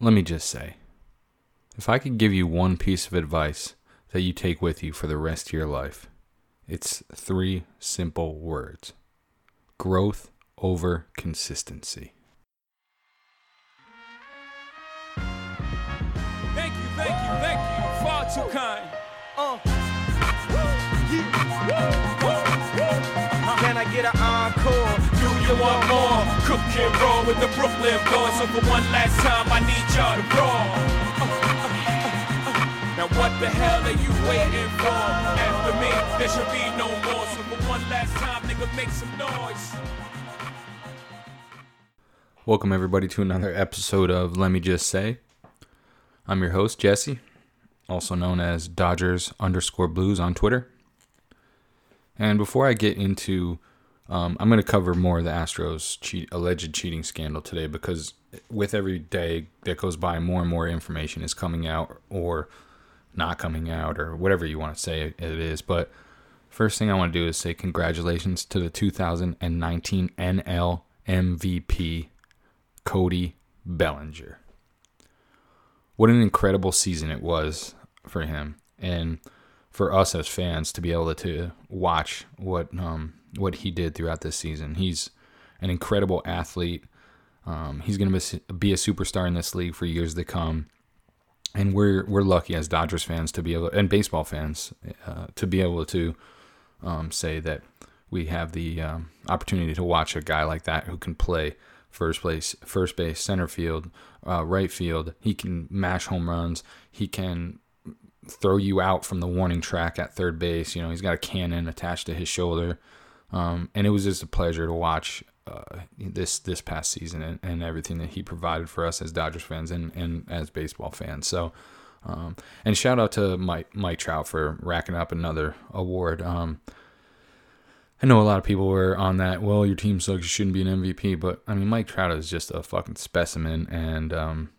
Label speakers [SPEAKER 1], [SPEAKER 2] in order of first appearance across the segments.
[SPEAKER 1] let me just say if I could give you one piece of advice that you take with you for the rest of your life, it's three simple words growth over consistency.
[SPEAKER 2] Thank you, thank you, thank you. Far too kind. Uh.
[SPEAKER 3] Can I get an encore?
[SPEAKER 2] Want more? Cook and roll with the Brooklyn boys. So for one last time, I need y'all to roll. Now what the hell are you waiting for? After me, there should be no more. So for one last time, nigga, make some noise.
[SPEAKER 1] Welcome, everybody, to another episode of Let Me Just Say. I'm your host, Jesse, also known as Dodgers underscore Blues on Twitter. And before I get into, um, I'm going to cover more of the Astros cheat, alleged cheating scandal today because with every day that goes by, more and more information is coming out or not coming out or whatever you want to say it is. But first thing I want to do is say congratulations to the 2019 NL MVP, Cody Bellinger. What an incredible season it was for him. And for us as fans to be able to watch what um, what he did throughout this season. He's an incredible athlete. Um, he's going to be a superstar in this league for years to come, and we're we're lucky as Dodgers fans to be able and baseball fans uh, to be able to um, say that we have the um, opportunity to watch a guy like that who can play first place, first base, center field, uh, right field. He can mash home runs. He can throw you out from the warning track at third base. You know, he's got a cannon attached to his shoulder. Um, and it was just a pleasure to watch uh, this this past season and, and, everything that he provided for us as Dodgers fans and, and as baseball fans. So, um, and shout out to Mike Mike Trout for racking up another award. Um, I know a lot of people were on that. Well, your team sucks. You shouldn't be an MVP. But I mean, Mike Trout is just a fucking specimen, and um,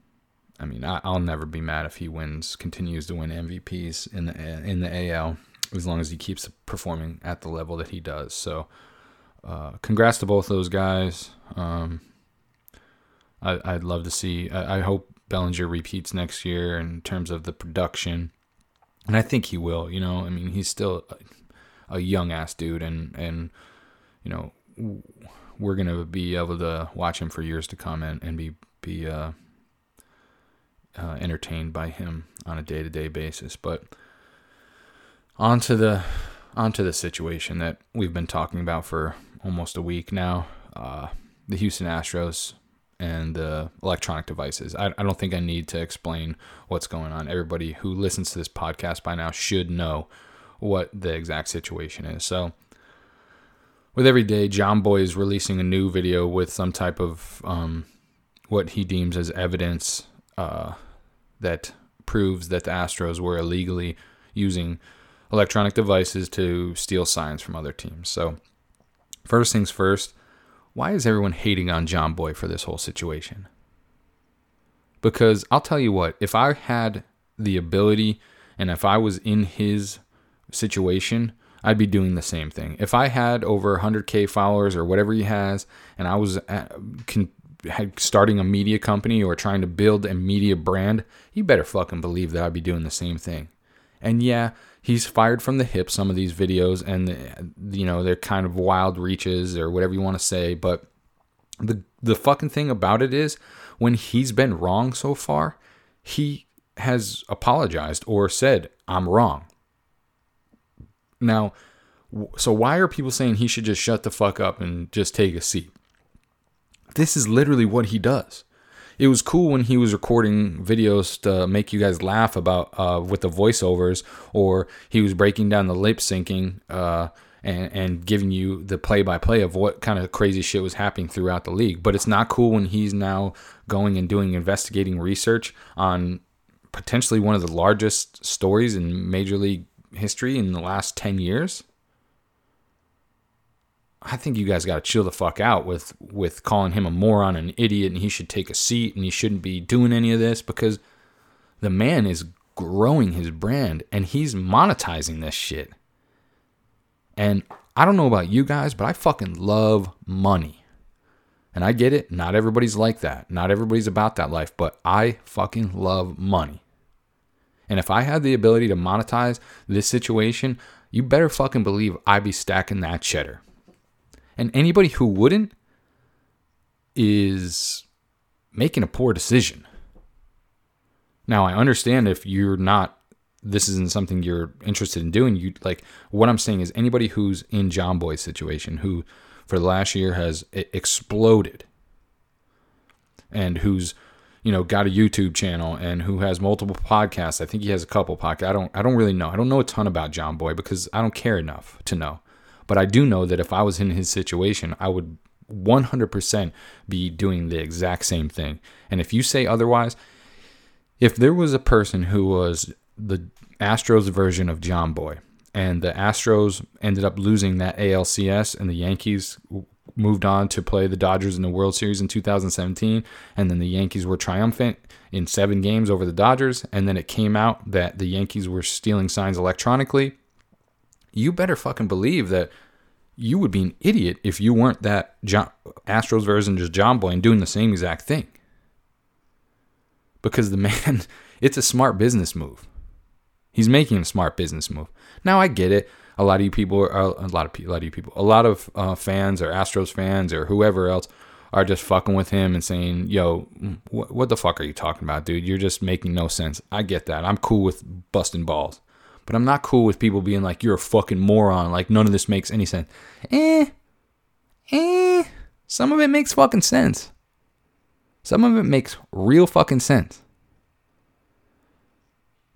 [SPEAKER 1] I mean, I, will never be mad if he wins, continues to win MVPs in the in the AL, as long as he keeps performing at the level that he does. So, uh, congrats to both those guys. Um, I, would love to see. I, I, hope Bellinger repeats next year in terms of the production, and I think he will. You know, I mean, he's still a, a young ass dude, and and you know, we're gonna be able to watch him for years to come and, and be be. Uh, uh, entertained by him on a day to day basis. But onto the onto the situation that we've been talking about for almost a week now. Uh, the Houston Astros and the electronic devices. I, I don't think I need to explain what's going on. Everybody who listens to this podcast by now should know what the exact situation is. So, with every day, Jomboy is releasing a new video with some type of um, what he deems as evidence uh, that proves that the Astros were illegally using electronic devices to steal signs from other teams. So, first things first, why is everyone hating on Jomboy for this whole situation? Because I'll tell you what, if I had the ability and if I was in his situation, I'd be doing the same thing. If I had over 100k followers or whatever he has, and I was at, can, starting a media company or trying to build a media brand, you better fucking believe that I'd be doing the same thing. And yeah, he's fired from the hip some of these videos and you know, they're kind of wild reaches or whatever you want to say, but the the fucking thing about it is when he's been wrong so far, he has apologized or said, "I'm wrong." Now, so why are people saying he should just shut the fuck up and just take a seat? This is literally what he does. It was cool when he was recording videos to make you guys laugh about uh, with the voiceovers, or he was breaking down the lip syncing uh, and, and giving you the play by play of what kind of crazy shit was happening throughout the league. But it's not cool when he's now going and doing investigating research on potentially one of the largest stories in Major League history in the last 10 years. I think you guys got to chill the fuck out with with calling him a moron, and an idiot, and he should take a seat and he shouldn't be doing any of this because the man is growing his brand and he's monetizing this shit. And I don't know about you guys, but I fucking love money. And I get it. Not everybody's like that. Not everybody's about that life. But I fucking love money. And if I had the ability to monetize this situation, you better fucking believe I'd be stacking that cheddar. And anybody who wouldn't is making a poor decision. Now, I understand if you're not, this isn't something you're interested in doing. You like what I'm saying is anybody who's in Jomboy's situation, who for the last year has exploded, and who's you know got a YouTube channel and who has multiple podcasts. I think he has a couple podcasts. I don't I don't really know. I don't know a ton about Jomboy because I don't care enough to know. But I do know that if I was in his situation, I would 100% be doing the exact same thing. And if you say otherwise, if there was a person who was the Astros version of Jomboy, and the Astros ended up losing that ALCS, and the Yankees moved on to play the Dodgers in the World Series in 2017, and then the Yankees were triumphant in seven games over the Dodgers, and then it came out that the Yankees were stealing signs electronically. You better fucking believe that you would be an idiot if you weren't that John, Astros version just Jomboy and doing the same exact thing because the man, it's a smart business move. He's making a smart business move. Now I get it. A lot of you people are a lot of a lot of you people, a lot of uh, fans or Astros fans or whoever else are just fucking with him and saying, "Yo, wh- what the fuck are you talking about, dude? You're just making no sense." I get that. I'm cool with busting balls, but I'm not cool with people being like, "You're a fucking moron." Like none of this makes any sense. Eh, eh. Some of it makes fucking sense. Some of it makes real fucking sense.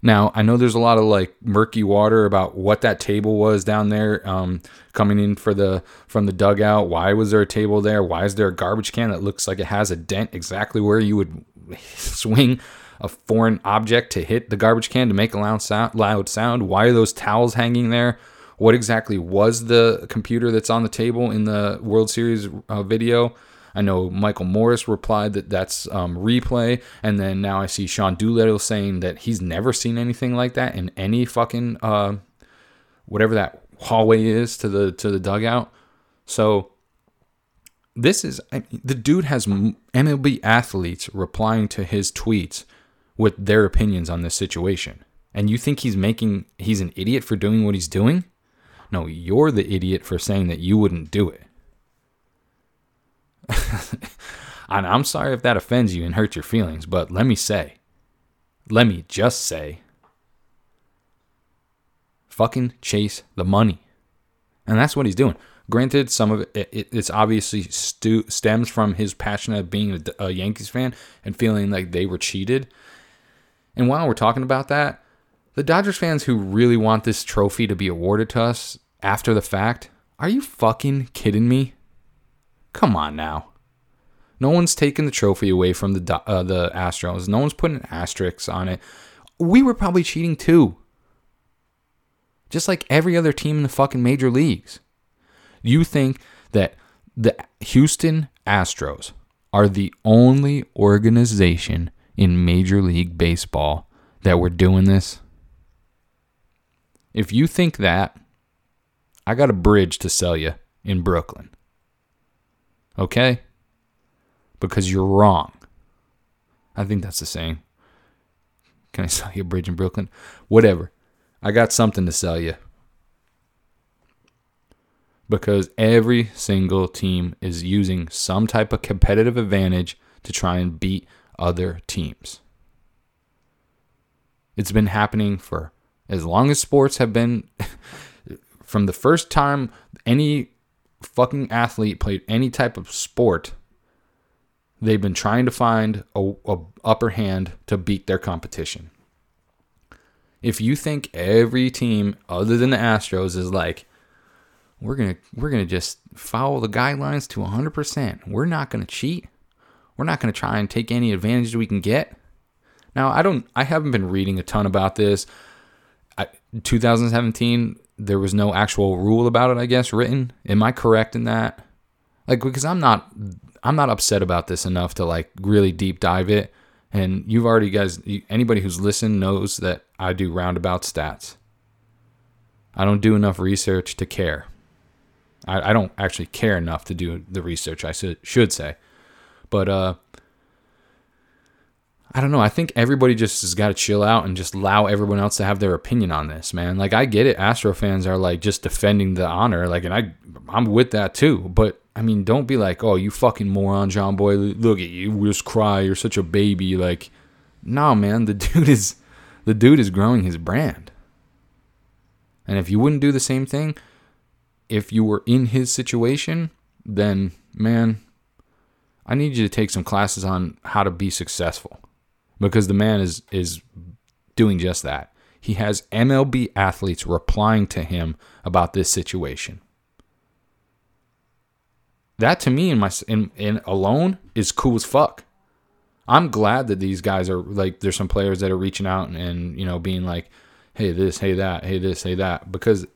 [SPEAKER 1] Now, I know there's a lot of like murky water about what that table was down there um, coming in for the from the dugout. Why was there a table there? Why is there a garbage can that looks like it has a dent exactly where you would swing a foreign object to hit the garbage can to make a loud sound? Loud sound. Why are those towels hanging there? What exactly was the computer that's on the table in the World Series uh, video? I know Michael Morris replied that that's um, replay, and then now I see Sean Doolittle saying that he's never seen anything like that in any fucking uh, whatever that hallway is to the to the dugout. So this is I mean, the dude has MLB athletes replying to his tweets with their opinions on this situation, and you think he's making he's an idiot for doing what he's doing? No, you're the idiot for saying that you wouldn't do it. and I'm sorry if that offends you and hurts your feelings, but let me say, let me just say, fucking chase the money. And that's what he's doing. Granted, some of it, it it's obviously stu- stems from his passion of being a, a Yankees fan and feeling like they were cheated. And while we're talking about that, the Dodgers fans who really want this trophy to be awarded to us after the fact, are you fucking kidding me? Come on now. No one's taking the trophy away from the uh, the Astros. No one's putting an asterisk on it. We were probably cheating too. Just like every other team in the fucking major leagues. You think that the Houston Astros are the only organization in Major League Baseball that were doing this? If you think that, I got a bridge to sell you in Brooklyn. Okay? Because you're wrong. I think that's the saying. Can I sell you a bridge in Brooklyn? Whatever. I got something to sell you. Because every single team is using some type of competitive advantage to try and beat other teams. It's been happening for as long as sports have been from the first time any fucking athlete played any type of sport they've been trying to find a, a, upper hand to beat their competition if you think every team other than the astros is like we're gonna we're gonna just follow the guidelines to 100% we're not gonna cheat we're not gonna try and take any advantage we can get now i don't i haven't been reading a ton about this I, 2017 there was no actual rule about it, I guess, written. Am I correct in that? Like because I'm not I'm not upset about this enough to like really deep dive it. And you've already guys anybody who's listened knows that I do roundabout stats. I don't do enough research to care. I, I don't actually care enough to do the research. I should say. But uh I don't know. I think everybody just has got to chill out and just allow everyone else to have their opinion on this, man. Like I get it. Astro fans are like just defending the honor, like, and I, I'm with that too. But I mean, don't be like, oh, you fucking moron, Jomboy. Look at you, just cry. You're such a baby. Like, no, man. The dude is, the dude is growing his brand. And if you wouldn't do the same thing, if you were in his situation, then man, I need you to take some classes on how to be successful because the man is is doing just that. He has MLB athletes replying to him about this situation. That to me in my in, in alone is cool as fuck. I'm glad that these guys are like there's some players that are reaching out and, and you know being like, hey this, hey that, hey this, hey that because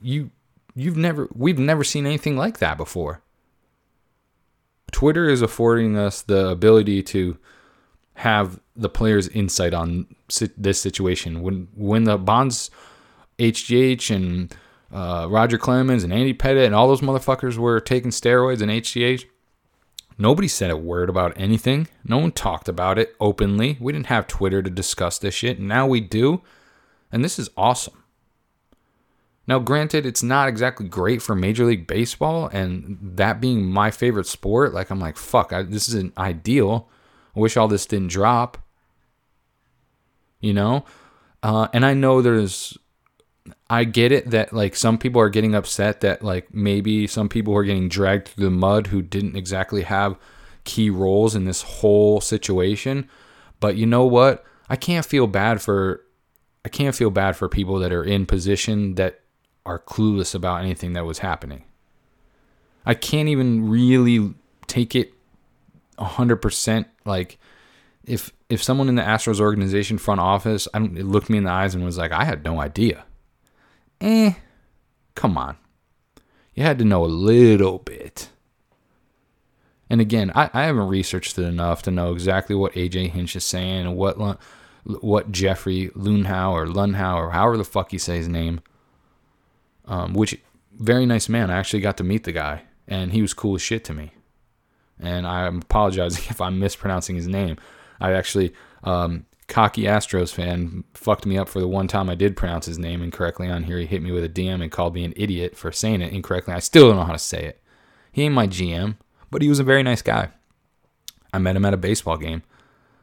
[SPEAKER 1] you you've never we've never seen anything like that before. Twitter is affording us the ability to have the players' insight on this situation. When when the Bonds, HGH, and uh, Roger Clemens and Andy Pettitte and all those motherfuckers were taking steroids and HGH, nobody said a word about anything. No one talked about it openly. We didn't have Twitter to discuss this shit. Now we do, and this is awesome. Now, granted, it's not exactly great for Major League Baseball, and that being my favorite sport, like I'm like, fuck, I, this isn't ideal. I wish all this didn't drop. You know? Uh, and I know there's, I get it that like some people are getting upset that like maybe some people are getting dragged through the mud who didn't exactly have key roles in this whole situation. But you know what? I can't feel bad for, I can't feel bad for people that are in position that are clueless about anything that was happening. I can't even really take it 100% like if if someone in the Astros organization front office I don't, looked me in the eyes and was like, I had no idea. Eh, come on. You had to know a little bit. And again, I, I haven't researched it enough to know exactly what AJ Hinch is saying and what what Jeffrey Lunhow or Lunhow or however the fuck you say his name. Um, which very nice man. I actually got to meet the guy, and he was cool as shit to me and I'm apologizing if I'm mispronouncing his name. I actually, um, cocky Astros fan fucked me up for the one time I did pronounce his name incorrectly on here. He hit me with a DM and called me an idiot for saying it incorrectly. I still don't know how to say it. He ain't my GM, but he was a very nice guy. I met him at a baseball game.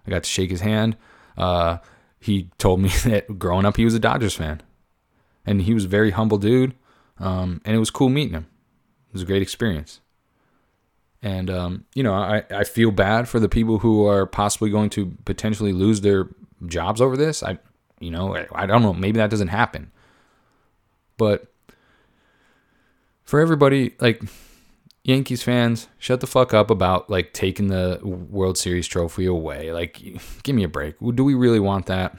[SPEAKER 1] I got to shake his hand. Uh, he told me that growing up he was a Dodgers fan, and he was a very humble dude. Um, and it was cool meeting him. It was a great experience. And, um, you know, I, I feel bad for the people who are possibly going to potentially lose their jobs over this. I, you know, I, I don't know. Maybe that doesn't happen. But for everybody, like, Yankees fans, shut the fuck up about like taking the World Series trophy away. Like, give me a break. Do we really want that?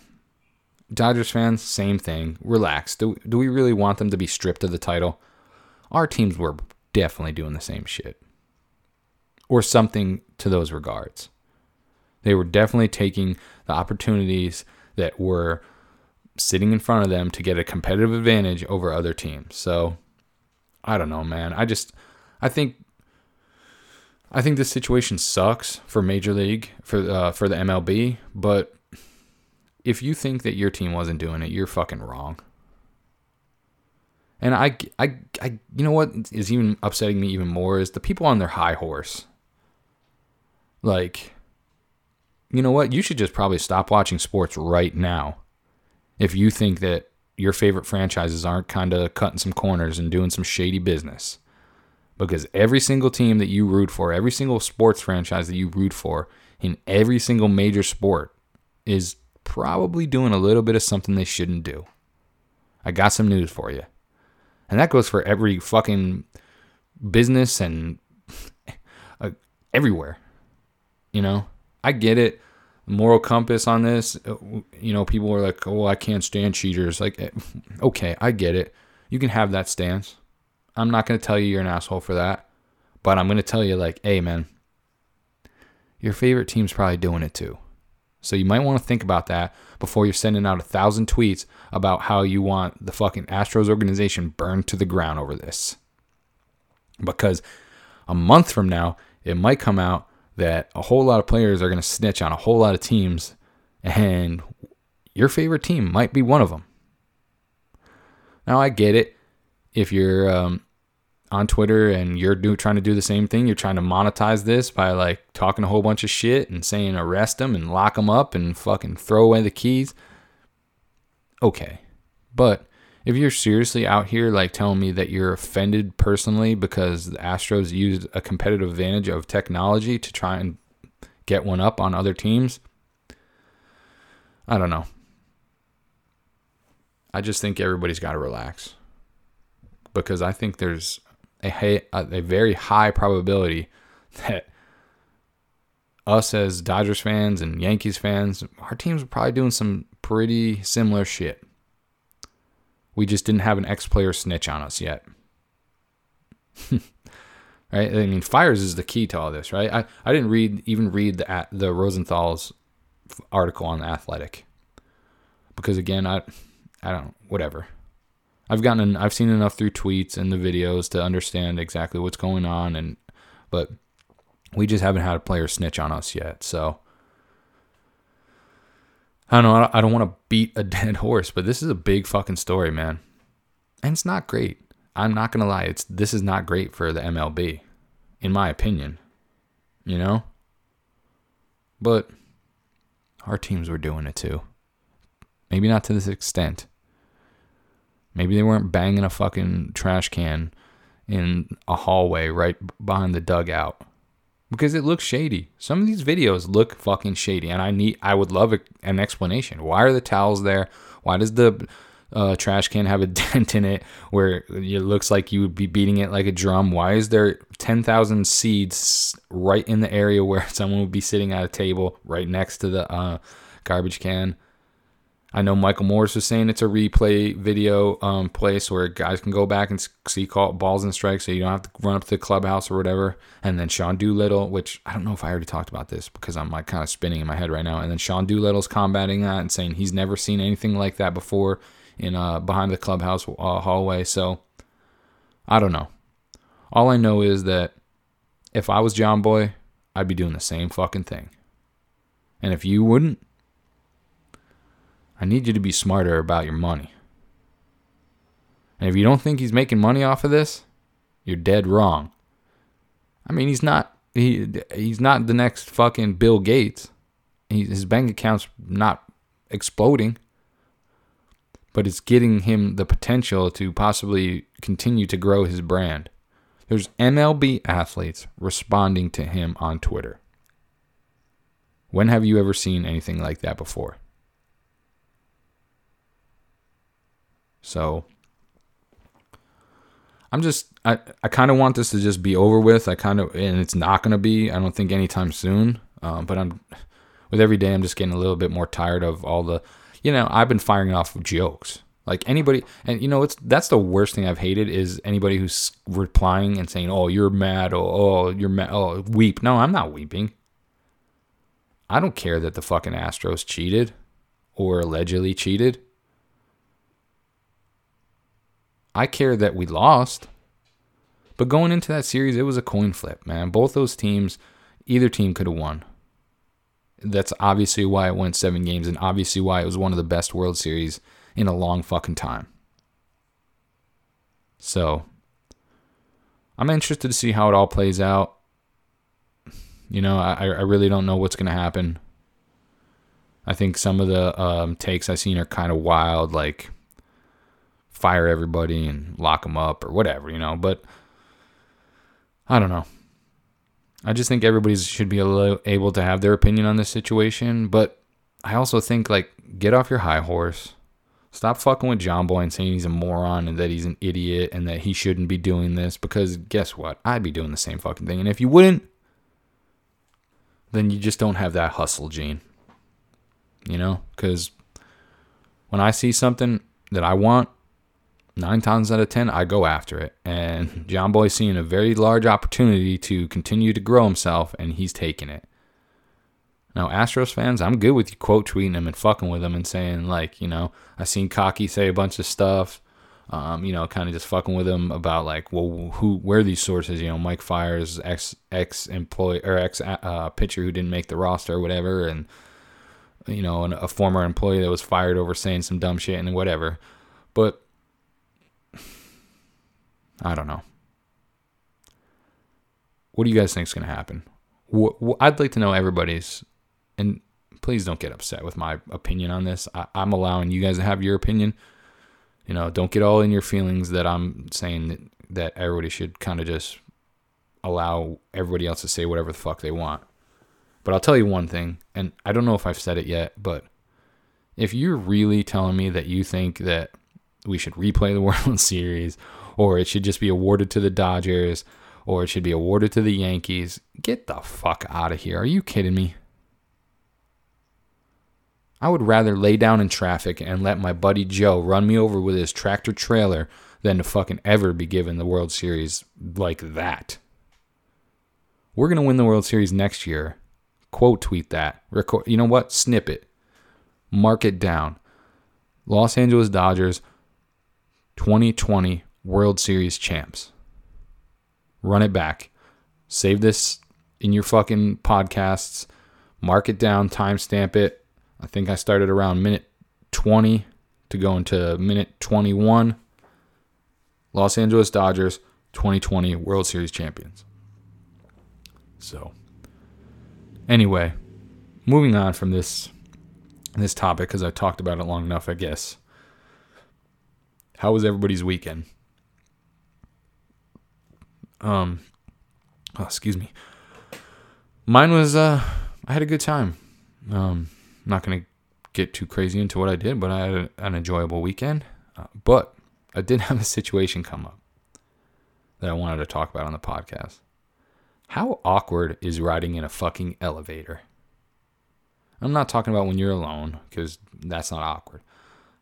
[SPEAKER 1] Dodgers fans, same thing. Relax. Do, do we really want them to be stripped of the title? Our teams were definitely doing the same shit or something to those regards. They were definitely taking the opportunities that were sitting in front of them to get a competitive advantage over other teams. So I don't know, man. I just I think I think this situation sucks for Major League for uh, for the MLB, but if you think that your team wasn't doing it, you're fucking wrong. And I, I, I, you know what is even upsetting me even more is the people on their high horse. Like, you know what? You should just probably stop watching sports right now. If you think that your favorite franchises aren't kind of cutting some corners and doing some shady business. Because every single team that you root for, every single sports franchise that you root for in every single major sport is probably doing a little bit of something they shouldn't do. I got some news for you. And that goes for every fucking business and uh, everywhere. You know, I get it. Moral compass on this, uh, you know, people are like, "Oh, I can't stand cheaters." Like, eh, okay, I get it. You can have that stance. I'm not going to tell you you're an asshole for that, but I'm going to tell you like, "Hey, man, your favorite team's probably doing it too." So you might want to think about that before you're sending out a thousand tweets about how you want the fucking Astros organization burned to the ground over this. Because a month from now, it might come out that a whole lot of players are going to snitch on a whole lot of teams, and your favorite team might be one of them. Now, I get it. If you're um, on Twitter and you're do, trying to do the same thing, you're trying to monetize this by like talking a whole bunch of shit and saying arrest them and lock them up and fucking throw away the keys. Okay. But if you're seriously out here like telling me that you're offended personally because the Astros used a competitive advantage of technology to try and get one up on other teams, I don't know. I just think everybody's got to relax because I think there's a, a very high probability that us as Dodgers fans and Yankees fans, our teams are probably doing some pretty similar shit. We just didn't have an ex player snitch on us yet. right? I mean, Fiers is the key to all this, right? I, I didn't read even read the the Rosenthal's article on the Athletic because again, I I don't whatever. I've gotten I've seen enough through tweets and the videos to understand exactly what's going on and but we just haven't had a player snitch on us yet. So I don't know. I don't want to beat a dead horse, but this is a big fucking story, man. And it's not great. I'm not gonna lie. It's this is not great for the MLB, in my opinion. You know. But our teams were doing it too. Maybe not to this extent. Maybe they weren't banging a fucking trash can in a hallway right behind the dugout because it looks shady. Some of these videos look fucking shady, and I need I would love a, an explanation. Why are the towels there? Why does the uh, trash can have a dent in it where it looks like you would be beating it like a drum? Why is there ten thousand seeds right in the area where someone would be sitting at a table right next to the uh, garbage can? I know Michael Morris was saying it's a replay video um, place where guys can go back and see call balls and strikes, so you don't have to run up to the clubhouse or whatever. And then Sean Doolittle, which I don't know if I already talked about this because I'm like kind of spinning in my head right now. And then Sean Doolittle's combating that and saying he's never seen anything like that before in uh, behind the clubhouse uh, hallway. So I don't know. All I know is that if I was Jomboy, I'd be doing the same fucking thing. And if you wouldn't, I need you to be smarter about your money. And if you don't think he's making money off of this, you're dead wrong. I mean, he's not he he's not the next fucking Bill Gates. He, his bank account's not exploding, but it's getting him the potential to possibly continue to grow his brand. There's MLB athletes responding to him on Twitter. When have you ever seen anything like that before? So I'm just I, I kind of want this to just be over with. I kind of and it's not gonna be. I don't think anytime soon. Um, but I'm with every day I'm just getting a little bit more tired of all the you know I've been firing off jokes like anybody and you know it's that's the worst thing I've hated is anybody who's replying and saying oh you're mad oh, oh you're mad oh weep no I'm not weeping. I don't care that the fucking Astros cheated or allegedly cheated. I care that we lost. But going into that series, it was a coin flip, man. Both those teams, either team could have won. That's obviously why it went seven games, and obviously why it was one of the best World Series in a long fucking time. So, I'm interested to see how it all plays out. You know, I, I really don't know what's going to happen. I think some of the um, takes I've seen are kind of wild, like fire everybody and lock them up or whatever, you know. But I don't know. I just think everybody should be able to have their opinion on this situation. But I also think, like, get off your high horse. Stop fucking with Jomboy and saying he's a moron and that he's an idiot and that he shouldn't be doing this because guess what? I'd be doing the same fucking thing. And if you wouldn't, then you just don't have that hustle gene. You know? Because when I see something that I want, nine times out of ten, I go after it. And Jomboy's seeing a very large opportunity to continue to grow himself, and he's taking it. Now, Astros fans, I'm good with you quote tweeting him and fucking with him and saying, like, you know, I seen Cocky say a bunch of stuff. Um, you know, kind of just fucking with him about like, well, who, where these sources? You know, Mike Fiers, ex ex employee or ex uh, pitcher who didn't make the roster or whatever, and you know, an, a former employee that was fired over saying some dumb shit and whatever. But I don't know. What do you guys think is going to happen? Wh- I'd like to know everybody's, and please don't get upset with my opinion on this. I- I'm allowing you guys to have your opinion. You know, don't get all in your feelings that I'm saying that, that everybody should kind of just allow everybody else to say whatever the fuck they want. But I'll tell you one thing, and I don't know if I've said it yet, but if you're really telling me that you think that we should replay the World Series or it should just be awarded to the Dodgers or it should be awarded to the Yankees, get the fuck out of here. Are you kidding me? I would rather lay down in traffic and let my buddy Joe run me over with his tractor trailer than to fucking ever be given the World Series like that. We're going to win the World Series next year. Quote tweet that. Record you know what? Snip it. Mark it down. Los Angeles Dodgers 2020 World Series champs. Run it back. Save this in your fucking podcasts. Mark it down, timestamp it. I think I started around minute 20 to go into minute 21. Los Angeles Dodgers 2020 World Series champions. So, anyway, moving on from this this topic because I talked about it long enough, I guess. How was everybody's weekend? Um, oh, excuse me. Mine was uh, I had a good time. Um, not gonna get too crazy into what I did, but I had a, an enjoyable weekend. Uh, but I did have a situation come up that I wanted to talk about on the podcast. How awkward is riding in a fucking elevator? I'm not talking about when you're alone, because that's not awkward.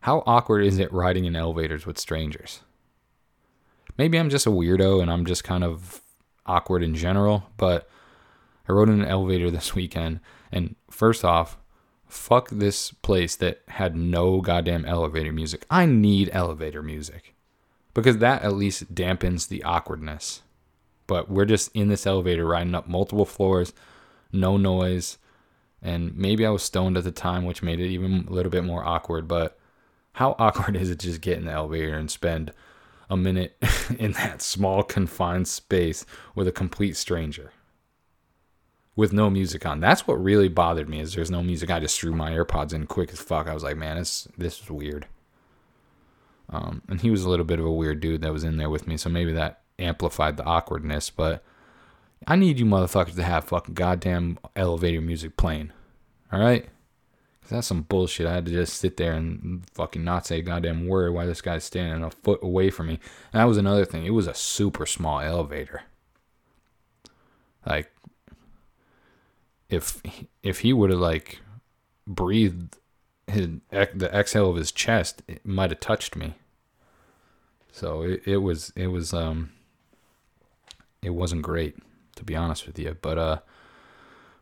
[SPEAKER 1] How awkward is it riding in elevators with strangers? Maybe I'm just a weirdo and I'm just kind of awkward in general, but I rode in an elevator this weekend, and first off, fuck this place that had no goddamn elevator music. I need elevator music because that at least dampens the awkwardness. But we're just in this elevator riding up multiple floors, no noise, and maybe I was stoned at the time, which made it even a little bit more awkward. But how awkward is it just get in the elevator and spend a minute in that small confined space with a complete stranger with no music on? That's what really bothered me is there's no music. I just threw my AirPods in quick as fuck. I was like, man, this this is weird. Um, and he was a little bit of a weird dude that was in there with me, so maybe that amplified the awkwardness. But I need you motherfuckers to have fucking goddamn elevator music playing. All right? That's some bullshit. I had to just sit there and fucking not say a goddamn word while this guy's standing a foot away from me. And that was another thing. It was a super small elevator. Like, if if he would have like breathed his the exhale of his chest, it might have touched me. So it, it was it was um it wasn't great to be honest with you. But uh,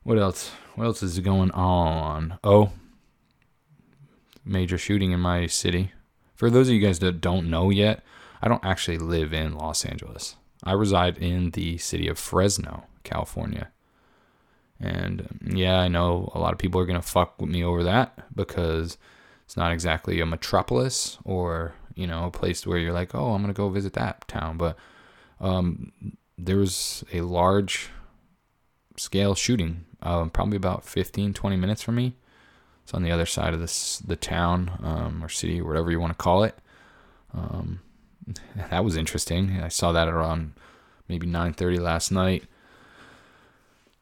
[SPEAKER 1] what else? What else is going on? Oh, major shooting in my city. For those of you guys that don't know yet, I don't actually live in Los Angeles. I reside in the city of Fresno, California. And um, yeah, I know a lot of people are going to fuck with me over that because it's not exactly a metropolis or, you know, a place where you're like, oh, I'm going to go visit that town. But um, there was a large scale shooting, um, probably about 15, 20 minutes from me. It's on the other side of this the town um, or city, whatever you want to call it. Um, that was interesting. I saw that around maybe 9:30 last night.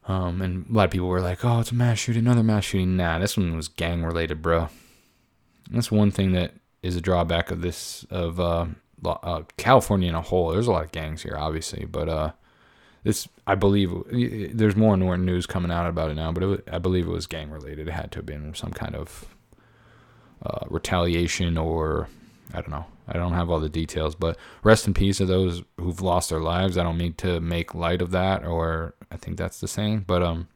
[SPEAKER 1] Um, and a lot of people were like, "Oh, it's a mass shooting, another mass shooting." Nah, this one was gang related, bro. That's one thing that is a drawback of this of uh, uh, California in a whole. There's a lot of gangs here, obviously, but uh, this I believe there's more and more news coming out about it now. But it was, I believe it was gang related. It had to have been some kind of uh, retaliation or I don't know. I don't have all the details, but rest in peace to those who've lost their lives. I don't mean to make light of that, or I think that's the saying, but um,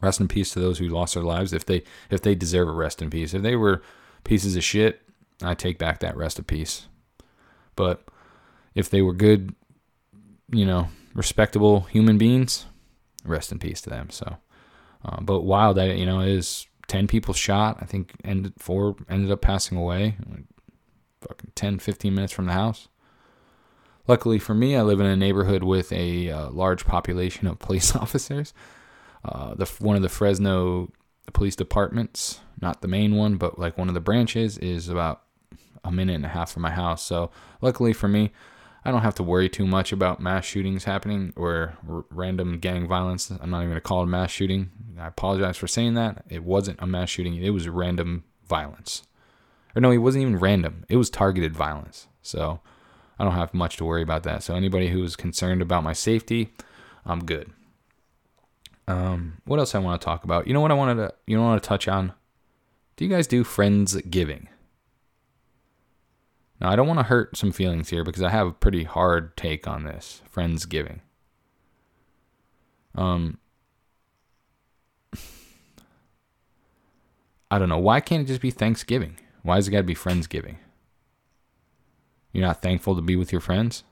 [SPEAKER 1] rest in peace to those who lost their lives. If they if they deserve a rest in peace, if they were pieces of shit, I take back that rest of peace. But if they were good, you know, respectable human beings, rest in peace to them. So, uh, but wild, that you know, is ten people shot. I think ended four ended up passing away. Like, fucking 10, 15 minutes from the house. Luckily for me, I live in a neighborhood with a uh, large population of police officers. Uh, the one of the Fresno police departments, not the main one, but like one of the branches, is about a minute and a half from my house. So luckily for me, I don't have to worry too much about mass shootings happening or r- random gang violence. I'm not even going to call it a mass shooting. I apologize for saying that. It wasn't a mass shooting, it was random violence. Or no, it wasn't even random, it was targeted violence. So I don't have much to worry about that. So anybody who is concerned about my safety, I'm good. Um, what else I want to talk about? You know what I wanted to you know what I want to touch on? Do you guys do friends giving? Now, I don't want to hurt some feelings here because I have a pretty hard take on this Friendsgiving. Um, I don't know. Why can't it just be Thanksgiving? Why has it got to be Friendsgiving? You're not thankful to be with your friends?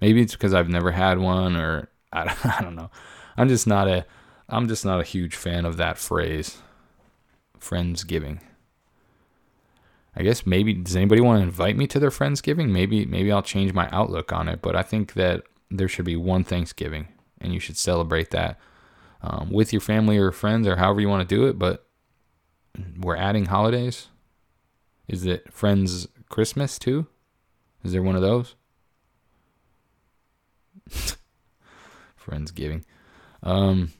[SPEAKER 1] Maybe it's because I've never had one, or I don't, I don't know. I'm just not a, I'm just not a huge fan of that phrase, Friendsgiving. I guess maybe does anybody want to invite me to their Friendsgiving? Maybe maybe I'll change my outlook on it. But I think that there should be one Thanksgiving, and you should celebrate that um, with your family or friends or however you want to do it. But we're adding holidays. Is it Friends Christmas too? Is there one of those? Friendsgiving. Um,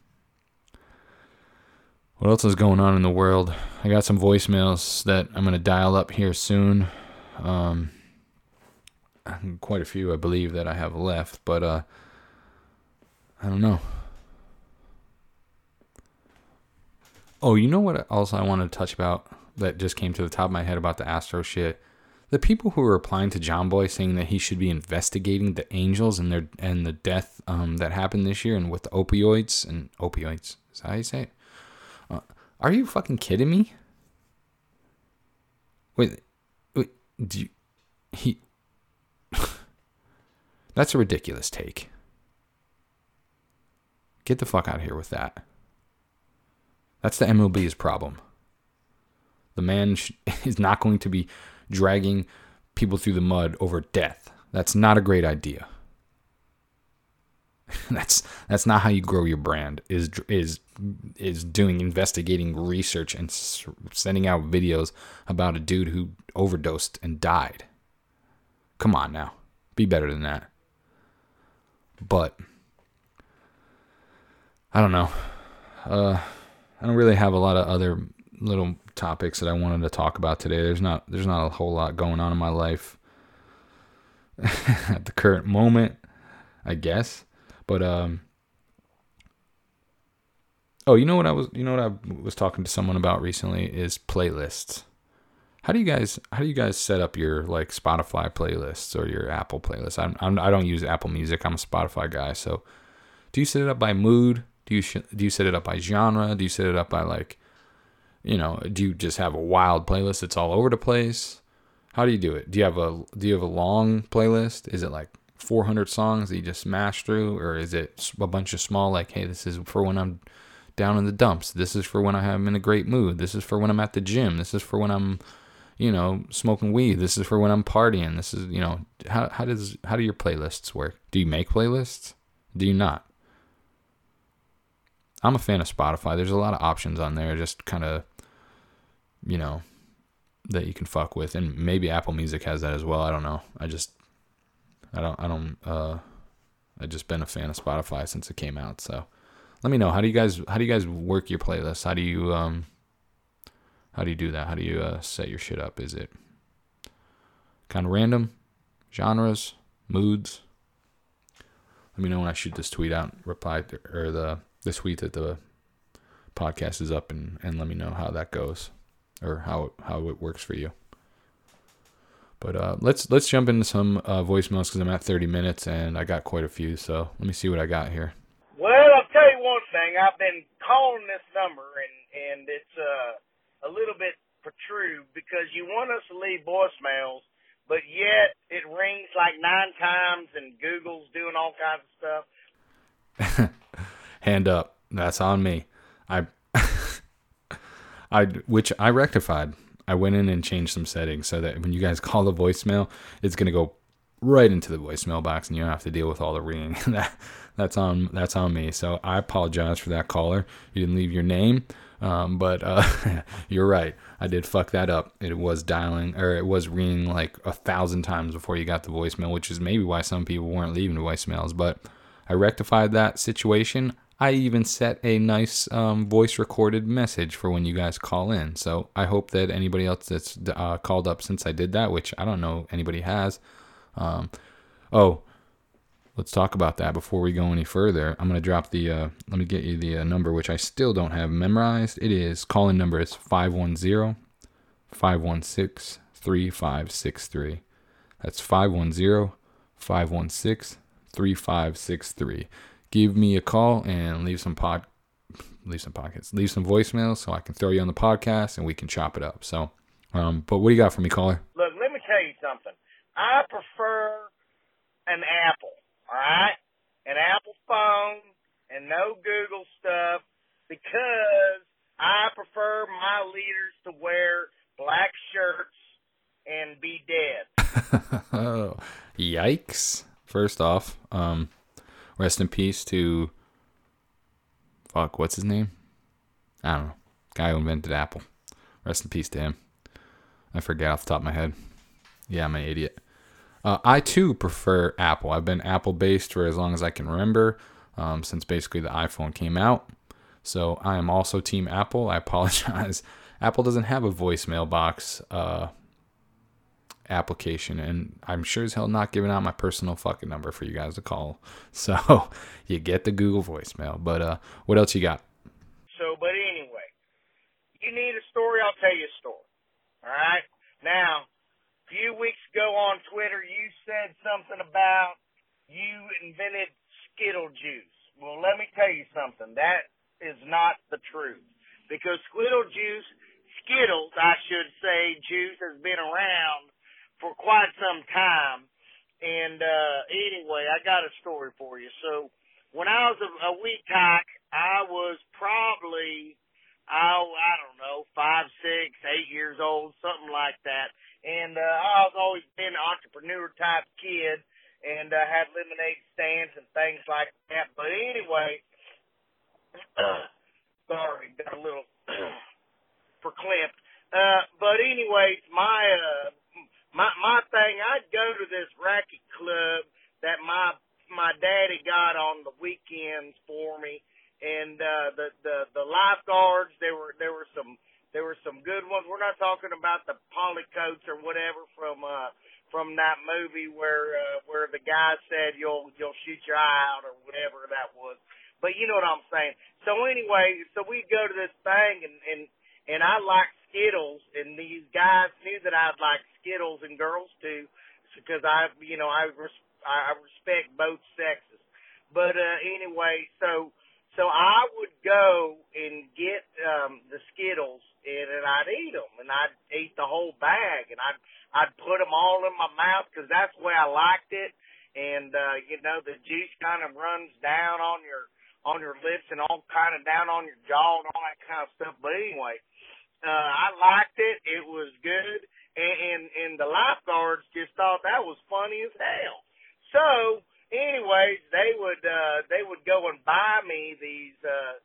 [SPEAKER 1] what else is going on in the world? I got some voicemails that I'm gonna dial up here soon. Um, quite a few, I believe, that I have left, but uh, I don't know. Oh, you know what else I wanted to touch about that just came to the top of my head about the Astro shit? The people who were replying to Jomboy saying that he should be investigating the Angels and their and the death um, that happened this year and with the opioids and opioids. Is that how you say it? Are you fucking kidding me? Wait, wait, do you, he? That's a ridiculous take. Get the fuck out of here with that. That's the MLB's problem. The man sh- is not going to be dragging people through the mud over death. That's not a great idea. that's that's not how you grow your brand. Is is is doing investigating research and s- sending out videos about a dude who overdosed and died. Come on now, be better than that. But I don't know. Uh, I don't really have a lot of other little topics that I wanted to talk about today. There's not there's not a whole lot going on in my life at the current moment, I guess. But um Oh, you know what I was you know what I was talking to someone about recently is playlists. How do you guys how do you guys set up your like Spotify playlists or your Apple playlists? I'm, I'm I don't use Apple Music. I'm a Spotify guy. So, do you set it up by mood? Do you sh- do you set it up by genre? Do you set it up by like you know, do you just have a wild playlist that's all over the place? How do you do it? Do you have a do you have a long playlist? Is it like 400 songs that you just smash through or is it a bunch of small like hey, this is for when I'm down in the dumps. This is for when I'm in a great mood. This is for when I'm at the gym. This is for when I'm you know, smoking weed. This is for when I'm partying. This is, you know, how how does how do your playlists work? Do you make playlists? Do you not? I'm a fan of Spotify. There's a lot of options on there, just kind of, you know, that you can fuck with, and maybe Apple Music has that as well. I don't know. I just, I don't, I don't, uh, I just been a fan of Spotify since it came out. So, let me know how do you guys how do you guys work your playlists? How do you um, how do you do that? How do you uh, set your shit up? Is it kind of random, genres, moods? Let me know when I shoot this tweet out. Reply to, or the the tweet that the podcast is up, and, and let me know how that goes, or how how it works for you. But uh, let's let's jump into some uh, voicemails because I'm at 30 minutes and I got quite a few. So let me see what I got here.
[SPEAKER 3] Well, I'll tell you one thing. I've been calling this number, and and it's uh, a little bit protrude because you want us to leave voicemails, but yet it rings like nine times and Google's doing all kinds of stuff.
[SPEAKER 1] Hand up. That's on me. I I which I rectified. I went in and changed some settings so that when you guys call the voicemail, it's gonna go right into the voicemail box and you don't have to deal with all the ringing. that that's on that's on me. So I apologize for that caller. You didn't leave your name. Um, but uh, you're right. I did fuck that up. It was dialing or it was ringing like a thousand times before you got the voicemail, which is maybe why some people weren't leaving voicemails. But I rectified that situation. I even set a nice um, voice recorded message for when you guys call in. So I hope that anybody else that's uh, called up since I did that, which I don't know anybody has. Um, oh, let's talk about that before we go any further. I'm going to drop the, uh, let me get you the uh, number, which I still don't have memorized. It is, call in number is 510 516 3563. That's 510 516 3563. Give me a call and leave some pod, leave some pockets, leave some voicemails so I can throw you on the podcast and we can chop it up. So, um, but what do you got for me, caller?
[SPEAKER 3] Look, let me tell you something. I prefer an Apple, all right? An Apple phone and no Google stuff because I prefer my leaders to wear black shirts and be dead.
[SPEAKER 1] oh, yikes. First off, um, rest in peace to fuck, what's his name? I don't know. Guy who invented Apple. Rest in peace to him. I forget off the top of my head. Yeah, I'm an idiot. Uh, I too prefer Apple. I've been Apple based for as long as I can remember, um, since basically the iPhone came out. So I am also Team Apple. I apologize. Apple doesn't have a voicemail box uh, application, and I'm sure as hell not giving out my personal fucking number for you guys to call. So you get the Google voicemail. But uh, what else you got?
[SPEAKER 3] So, but anyway, you need a story, I'll tell you a story. All right? Now, a few weeks ago on Twitter, you said something about you invented Skittle juice. Well, let me tell you something. That is not the truth. Because Skittle juice, Skittles, I should say, juice has been around for quite some time. And uh anyway, I got a story for you. So when I was a, a wee cock, I was probably oh, I don't know, five, six, eight years old, something like that. And uh I've always been an entrepreneur type kid and uh, had lemonade stands and things like that. But anyway, sorry, got a little verklempt. Uh, but anyways, my uh, my my thing, I'd go to this racket club that my my daddy got on the weekends for me, and uh, the the the lifeguards. There were there were some there were some good ones. We're talking about the polycoats or whatever from uh from that movie where uh, where the guy said you'll you'll shoot your eye out or whatever that was. But you know what I'm saying. So anyway, so we go to this thing and and and I like Skittles, and these guys knew that I'd like Skittles and girls too, because I, you know, I res- I respect both sexes. But uh, anyway, so so I would go and get um, the Skittles, and, and I'd eat them, and I'd eat the whole bag, and I'd I'd put them all in my mouth because that's the way I liked it, and uh, you know the juice kind of runs down on your on your lips and all kind of down on your jaw and all that kind of stuff. But anyway, uh, I liked it. It was good, and, and and the lifeguards just thought that was funny as hell. So, anyways, they would uh, they would go and buy me these uh,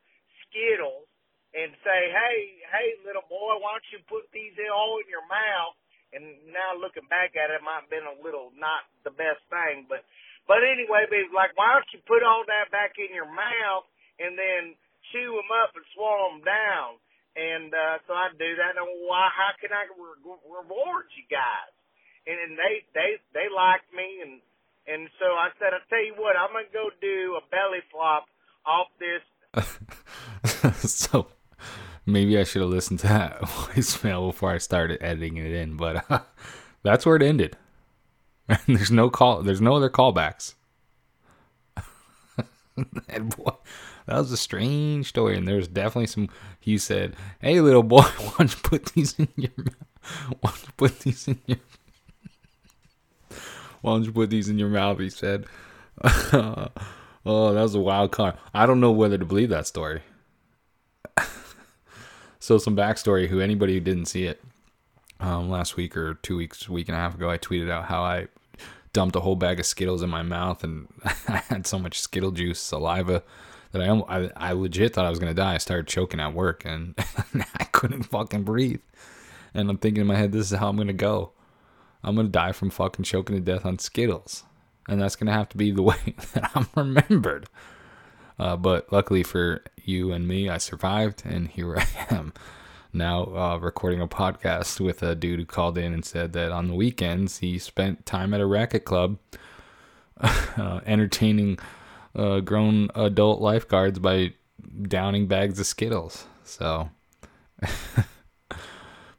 [SPEAKER 3] Skittles and say, "Hey, hey, little boy, why don't you put these in all in your mouth?" And now looking back at it, it might have been a little not the best thing, but but anyway, they was like, "Why don't you put all that back in your mouth and then chew them up and swallow them down?" And uh, so I do that. And why? How can I re- reward you guys? And, and they they they liked me, and and so I said, I tell you what, I'm gonna go do a belly flop off this.
[SPEAKER 1] so maybe I should have listened to that voicemail before I started editing it in, but uh, that's where it ended. And there's no call. There's no other callbacks. and boy, that was a strange story, and there's definitely some. He said, "Hey, little boy, why don't you put these in your mouth? Why don't you put these in your? Why don't you put these in your mouth?" He said. oh, that was a wild card. I don't know whether to believe that story. so, some backstory: who anybody who didn't see it um, last week or two weeks, week and a half ago, I tweeted out how I dumped a whole bag of Skittles in my mouth, and I had so much Skittle juice, saliva, that I, I, I legit thought I was gonna die. I started choking at work, and I couldn't fucking breathe. And I'm thinking in my head, this is how I'm gonna go. I'm gonna die from fucking choking to death on Skittles, and that's gonna have to be the way that I'm remembered. Uh, but luckily for you and me, I survived, and here I am now uh, recording a podcast with a dude who called in and said that on the weekends he spent time at a racket club uh, entertaining uh, grown adult lifeguards by downing bags of Skittles. So,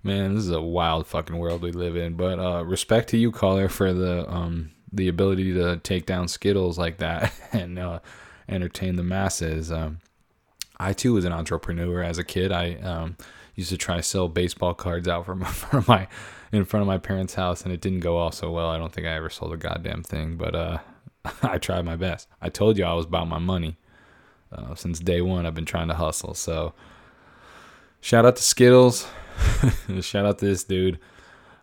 [SPEAKER 1] man, this is a wild fucking world we live in. But uh, respect to you, caller, for the um, the ability to take down Skittles like that and uh, entertain the masses. Um, I too was an entrepreneur as a kid. I um, used to try to sell baseball cards out from, from my in front of my parents' house, and it didn't go all so well. I don't think I ever sold a goddamn thing, but uh, I tried my best. I told you I was about my money. Uh, since day one, I've been trying to hustle. So, shout out to Skittles. shout out to this dude.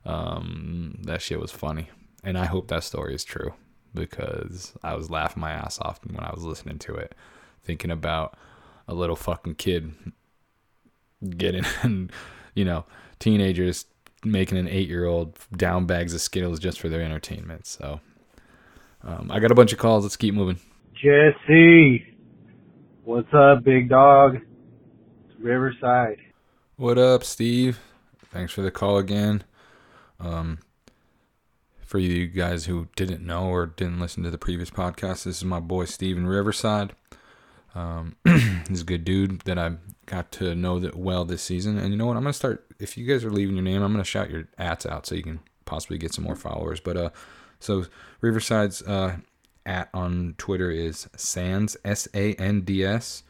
[SPEAKER 1] Um, that shit was funny, and I hope that story is true because I was laughing my ass off when I was listening to it, thinking about a little fucking kid getting, you know, teenagers making an eight year old down bags of Skittles just for their entertainment. So um, I got a bunch of calls. Let's keep moving.
[SPEAKER 4] Jesse, what's up, big dog? It's Riverside.
[SPEAKER 1] What up, Steve? Thanks for the call again. Um, for you guys who didn't know or didn't listen to the previous podcast, this is my boy Steve in Riverside. Um, he's a good dude that I got to know that well this season. And you know what? I'm gonna start. If you guys are leaving your name, I'm gonna shout your ats out so you can possibly get some more followers. But uh, so Riverside's uh at on Twitter is Sands S A N D S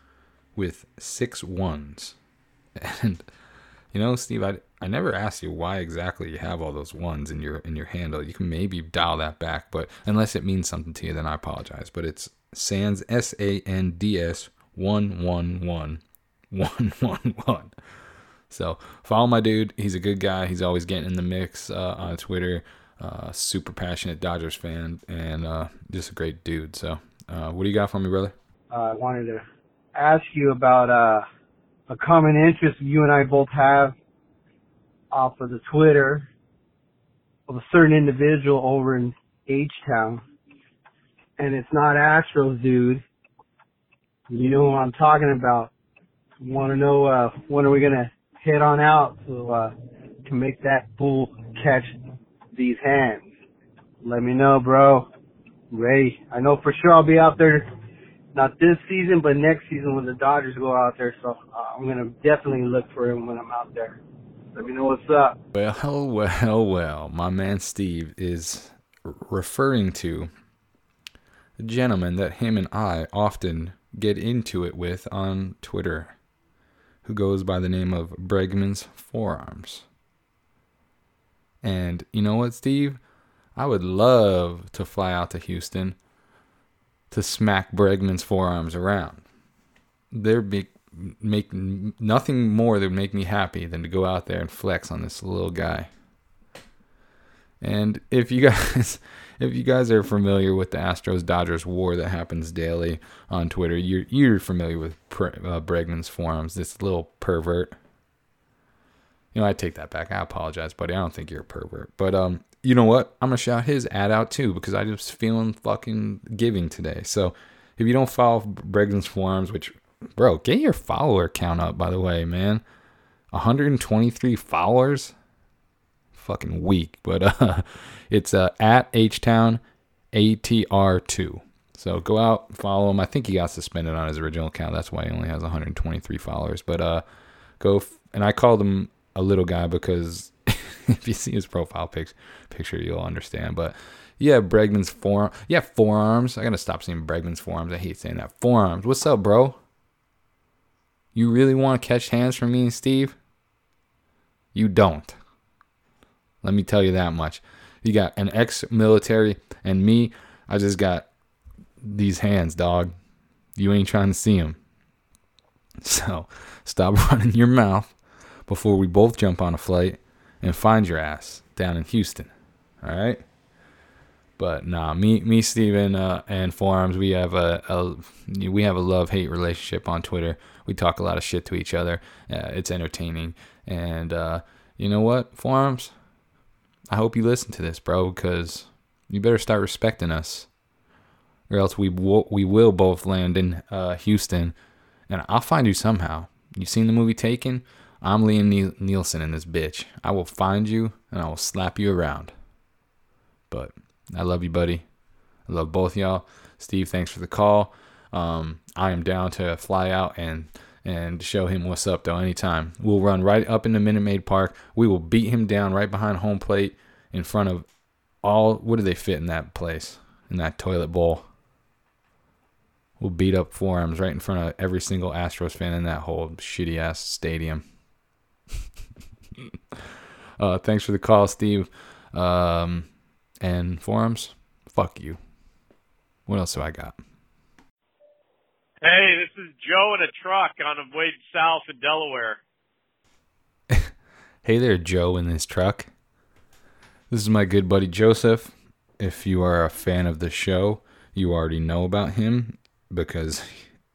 [SPEAKER 1] with six ones. And you know, Steve, I I never asked you why exactly you have all those ones in your in your handle. You can maybe dial that back, but unless it means something to you, then I apologize. But it's Sands S A N D S one one one one one one. So follow my dude. He's a good guy. He's always getting in the mix uh, on Twitter. Uh, super passionate Dodgers fan and uh, just a great dude. So uh, what do you got for me, brother?
[SPEAKER 4] Uh, I wanted to ask you about uh, a common interest you and I both have off of the Twitter of a certain individual over in H Town, and it's not Astros, dude. You know what I'm talking about. Want to know uh, when are we gonna head on out to uh, to make that bull catch these hands? Let me know, bro. Ready? I know for sure I'll be out there. Not this season, but next season when the Dodgers go out there. So uh, I'm gonna definitely look for him when I'm out there. Let me know what's up.
[SPEAKER 1] Well, well, well. My man Steve is referring to a gentleman that him and I often get into it with on Twitter, who goes by the name of Bregman's Forearms. And you know what, Steve? I would love to fly out to Houston to smack Bregman's forearms around. There'd be make nothing more that would make me happy than to go out there and flex on this little guy. And if you guys if you guys are familiar with the Astros Dodgers war that happens daily on Twitter, you're you're familiar with uh, Bregman's Forearms. This little pervert. You know, I take that back. I apologize, buddy. I don't think you're a pervert. But um, you know what? I'm gonna shout his ad out too because I just feeling fucking giving today. So if you don't follow Bregman's Forearms, which bro, get your follower count up. By the way, man, 123 followers fucking weak, but uh, it's uh, at H Town ATR2. So go out, follow him. I think he got suspended on his original account. That's why he only has 123 followers. But uh, go f- and I called him a little guy because if you see his profile pic- picture, you'll understand. But yeah, Bregman's forearm. Yeah, forearms. I gotta stop saying Bregman's forearms. I hate saying that. Forearms. What's up, bro? You really want to catch hands from me and Steve? You don't. Let me tell you that much. You got an ex military and me. I just got these hands, dog. You ain't trying to see them. So stop running your mouth before we both jump on a flight and find your ass down in Houston. All right. But nah, me, me, Steven, uh, and Forearms, we have a, a we have a love hate relationship on Twitter. We talk a lot of shit to each other. Uh, it's entertaining, and uh, you know what, Forearms, I hope you listen to this, bro, because you better start respecting us, or else we will, we will both land in uh, Houston, and I'll find you somehow. You seen the movie Taken? I'm Liam Neeson in this bitch. I will find you and I will slap you around. But I love you, buddy. I love both y'all. Steve, thanks for the call. Um, I am down to fly out and and show him what's up though anytime. We'll run right up into Minute Maid Park. We will beat him down right behind home plate in front of all what do they fit in that place? In that toilet bowl. We'll beat up forearms right in front of every single Astros fan in that whole shitty ass stadium. uh, thanks for the call, Steve. Um, and Forearms, fuck you. What else do I got?
[SPEAKER 5] Hey, this is Joe in a truck on the way south in Delaware.
[SPEAKER 1] hey there, Joe in this truck. This is my good buddy Joseph. If you are a fan of the show, you already know about him because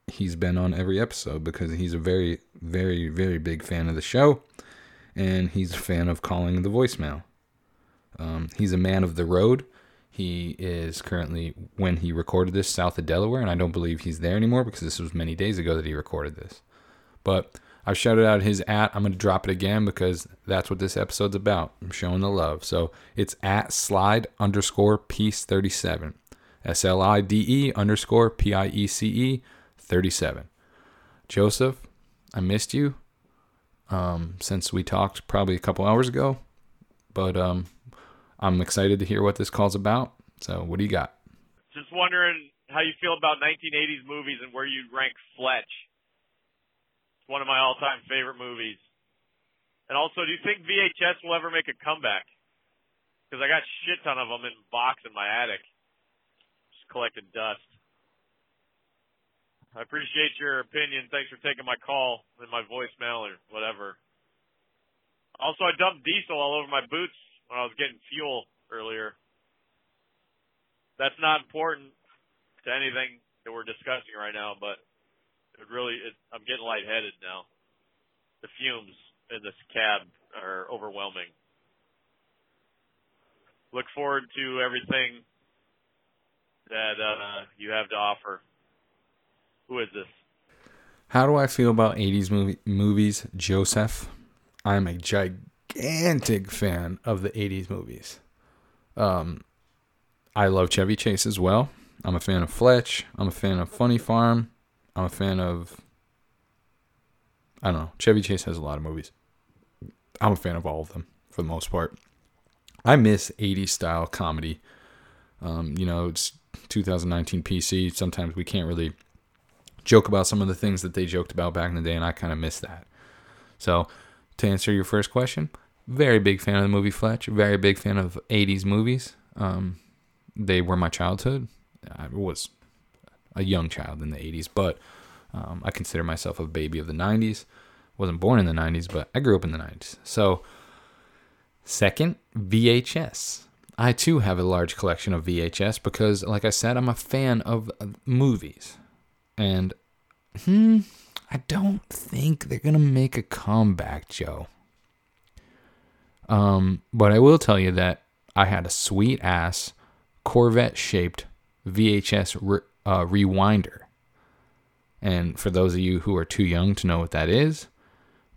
[SPEAKER 1] he's been on every episode because he's a very, very, very big fan of the show and he's a fan of calling the voicemail. Um, he's a man of the road. He is currently, when he recorded this, south of Delaware, and I don't believe he's there anymore because this was many days ago that he recorded this. But I've shouted out his at. I'm going to drop it again because that's what this episode's about. I'm showing the love. So it's at slide underscore piece 37. S L I D E underscore P I E C E 37. Joseph, I missed you um, since we talked probably a couple hours ago. But um, I'm excited to hear what this call's about. So, what do you got?
[SPEAKER 5] Just wondering how you feel about 1980s movies and where you rank Fletch. It's one of my all-time favorite movies. And also, do you think VHS will ever make a comeback? Because I got shit ton of them in box in my attic, just collecting dust. I appreciate your opinion. Thanks for taking my call and my voicemail or whatever. Also, I dumped diesel all over my boots when I was getting fuel earlier. That's not important to anything that we're discussing right now, but it really, it, I'm getting lightheaded now. The fumes in this cab are overwhelming. Look forward to everything that uh, you have to offer. Who is this?
[SPEAKER 1] How do I feel about 80s movie, movies, Joseph? I'm a gigantic fan of the 80s movies. Um, I love Chevy Chase as well. I'm a fan of Fletch. I'm a fan of Funny Farm. I'm a fan of. I don't know. Chevy Chase has a lot of movies. I'm a fan of all of them for the most part. I miss 80s style comedy. Um, you know, it's 2019 PC. Sometimes we can't really joke about some of the things that they joked about back in the day, and I kind of miss that. So, to answer your first question, very big fan of the movie Fletch. Very big fan of 80s movies. Um, they were my childhood. I was a young child in the 80s, but um, I consider myself a baby of the 90s. Wasn't born in the 90s, but I grew up in the 90s. So, second, VHS. I too have a large collection of VHS because, like I said, I'm a fan of movies. And hmm, I don't think they're gonna make a comeback, Joe. Um, but I will tell you that I had a sweet ass Corvette shaped VHS re- uh, rewinder. And for those of you who are too young to know what that is,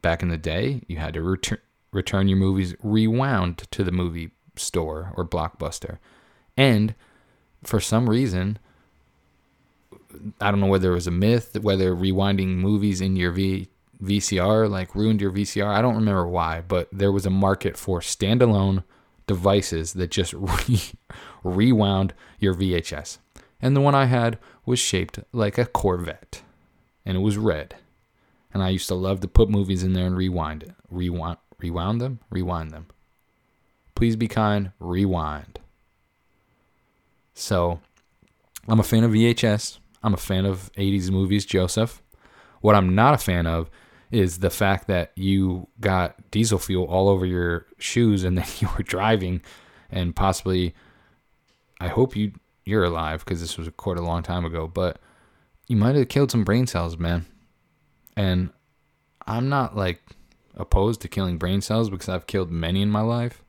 [SPEAKER 1] back in the day, you had to return return your movies rewound to the movie store or blockbuster. And for some reason, I don't know whether it was a myth, whether rewinding movies in your v, VCR like ruined your VCR. I don't remember why, but there was a market for standalone devices that just re- rewound your VHS. And the one I had was shaped like a Corvette, and it was red. And I used to love to put movies in there and rewind it. Rewind rewound them? Rewind them. Please be kind, rewind. So, I'm a fan of VHS. I'm a fan of 80s movies, Joseph. What I'm not a fan of is the fact that you got diesel fuel all over your shoes and then you were driving and possibly I hope you you're alive because this was recorded a long time ago, but you might have killed some brain cells, man. And I'm not like opposed to killing brain cells because I've killed many in my life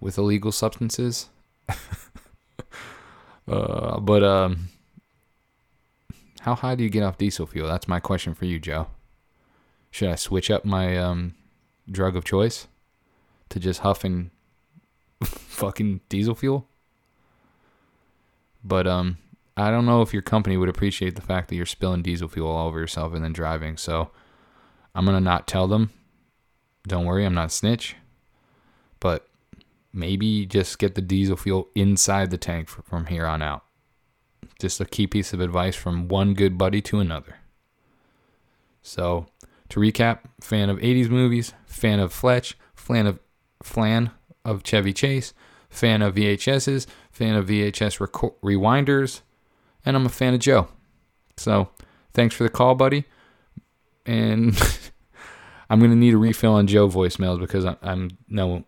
[SPEAKER 1] with illegal substances. uh, but um, how high do you get off diesel fuel? That's my question for you, Joe. Should I switch up my um, drug of choice to just huffing fucking diesel fuel? But um, I don't know if your company would appreciate the fact that you're spilling diesel fuel all over yourself and then driving. So I'm gonna not tell them. Don't worry, I'm not snitch. But maybe just get the diesel fuel inside the tank from here on out. Just a key piece of advice from one good buddy to another. So, to recap, fan of 80s movies, fan of Fletch, fan of Flan of Chevy Chase, fan of VHSs, fan of VHS rewinders, and I'm a fan of Joe. So, thanks for the call, buddy. And I'm going to need a refill on Joe voicemails because I, I'm no,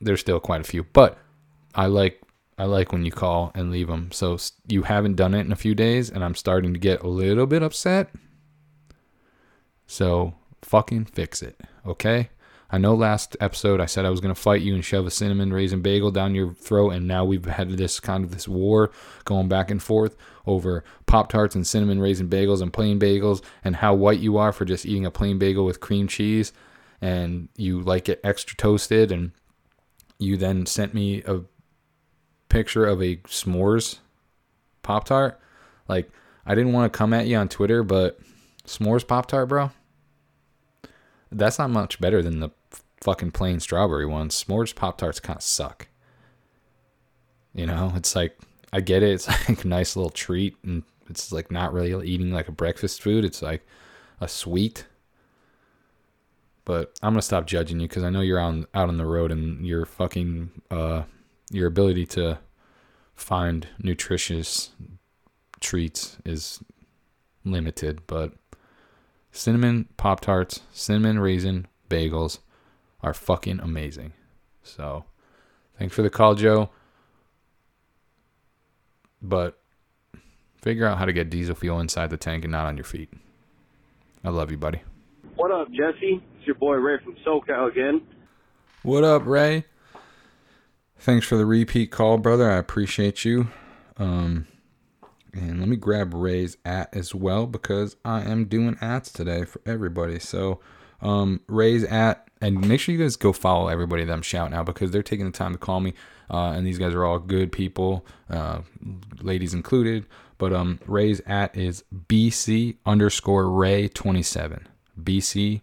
[SPEAKER 1] there's still quite a few, but I like I like when you call and leave them. So you haven't done it in a few days, and I'm starting to get a little bit upset. So fucking fix it, okay? I know last episode I said I was gonna fight you and shove a cinnamon raisin bagel down your throat, and now we've had this kind of this war going back and forth over Pop Tarts and cinnamon raisin bagels and plain bagels, and how white you are for just eating a plain bagel with cream cheese, and you like it extra toasted, and you then sent me a picture of a s'mores Pop Tart. Like I didn't want to come at you on Twitter, but s'mores Pop Tart, bro that's not much better than the fucking plain strawberry ones. S'mores Pop Tarts kind of suck. You know, it's like I get it. It's like a nice little treat, and it's like not really eating like a breakfast food. It's like a sweet. But I'm gonna stop judging you because I know you're on out on the road and your fucking uh your ability to find nutritious treats is limited. But cinnamon Pop Tarts, cinnamon raisin bagels are fucking amazing. So, thanks for the call, Joe. But figure out how to get diesel fuel inside the tank and not on your feet. I love you, buddy.
[SPEAKER 6] What up, Jesse? It's your boy Ray from SoCal again.
[SPEAKER 1] What up, Ray? Thanks for the repeat call, brother. I appreciate you. Um, and let me grab Ray's at as well because I am doing ats today for everybody. So um, Ray's at, and make sure you guys go follow everybody that I'm shouting out because they're taking the time to call me. Uh, and these guys are all good people, uh, ladies included. But um, Ray's at is BC underscore Ray 27. BC,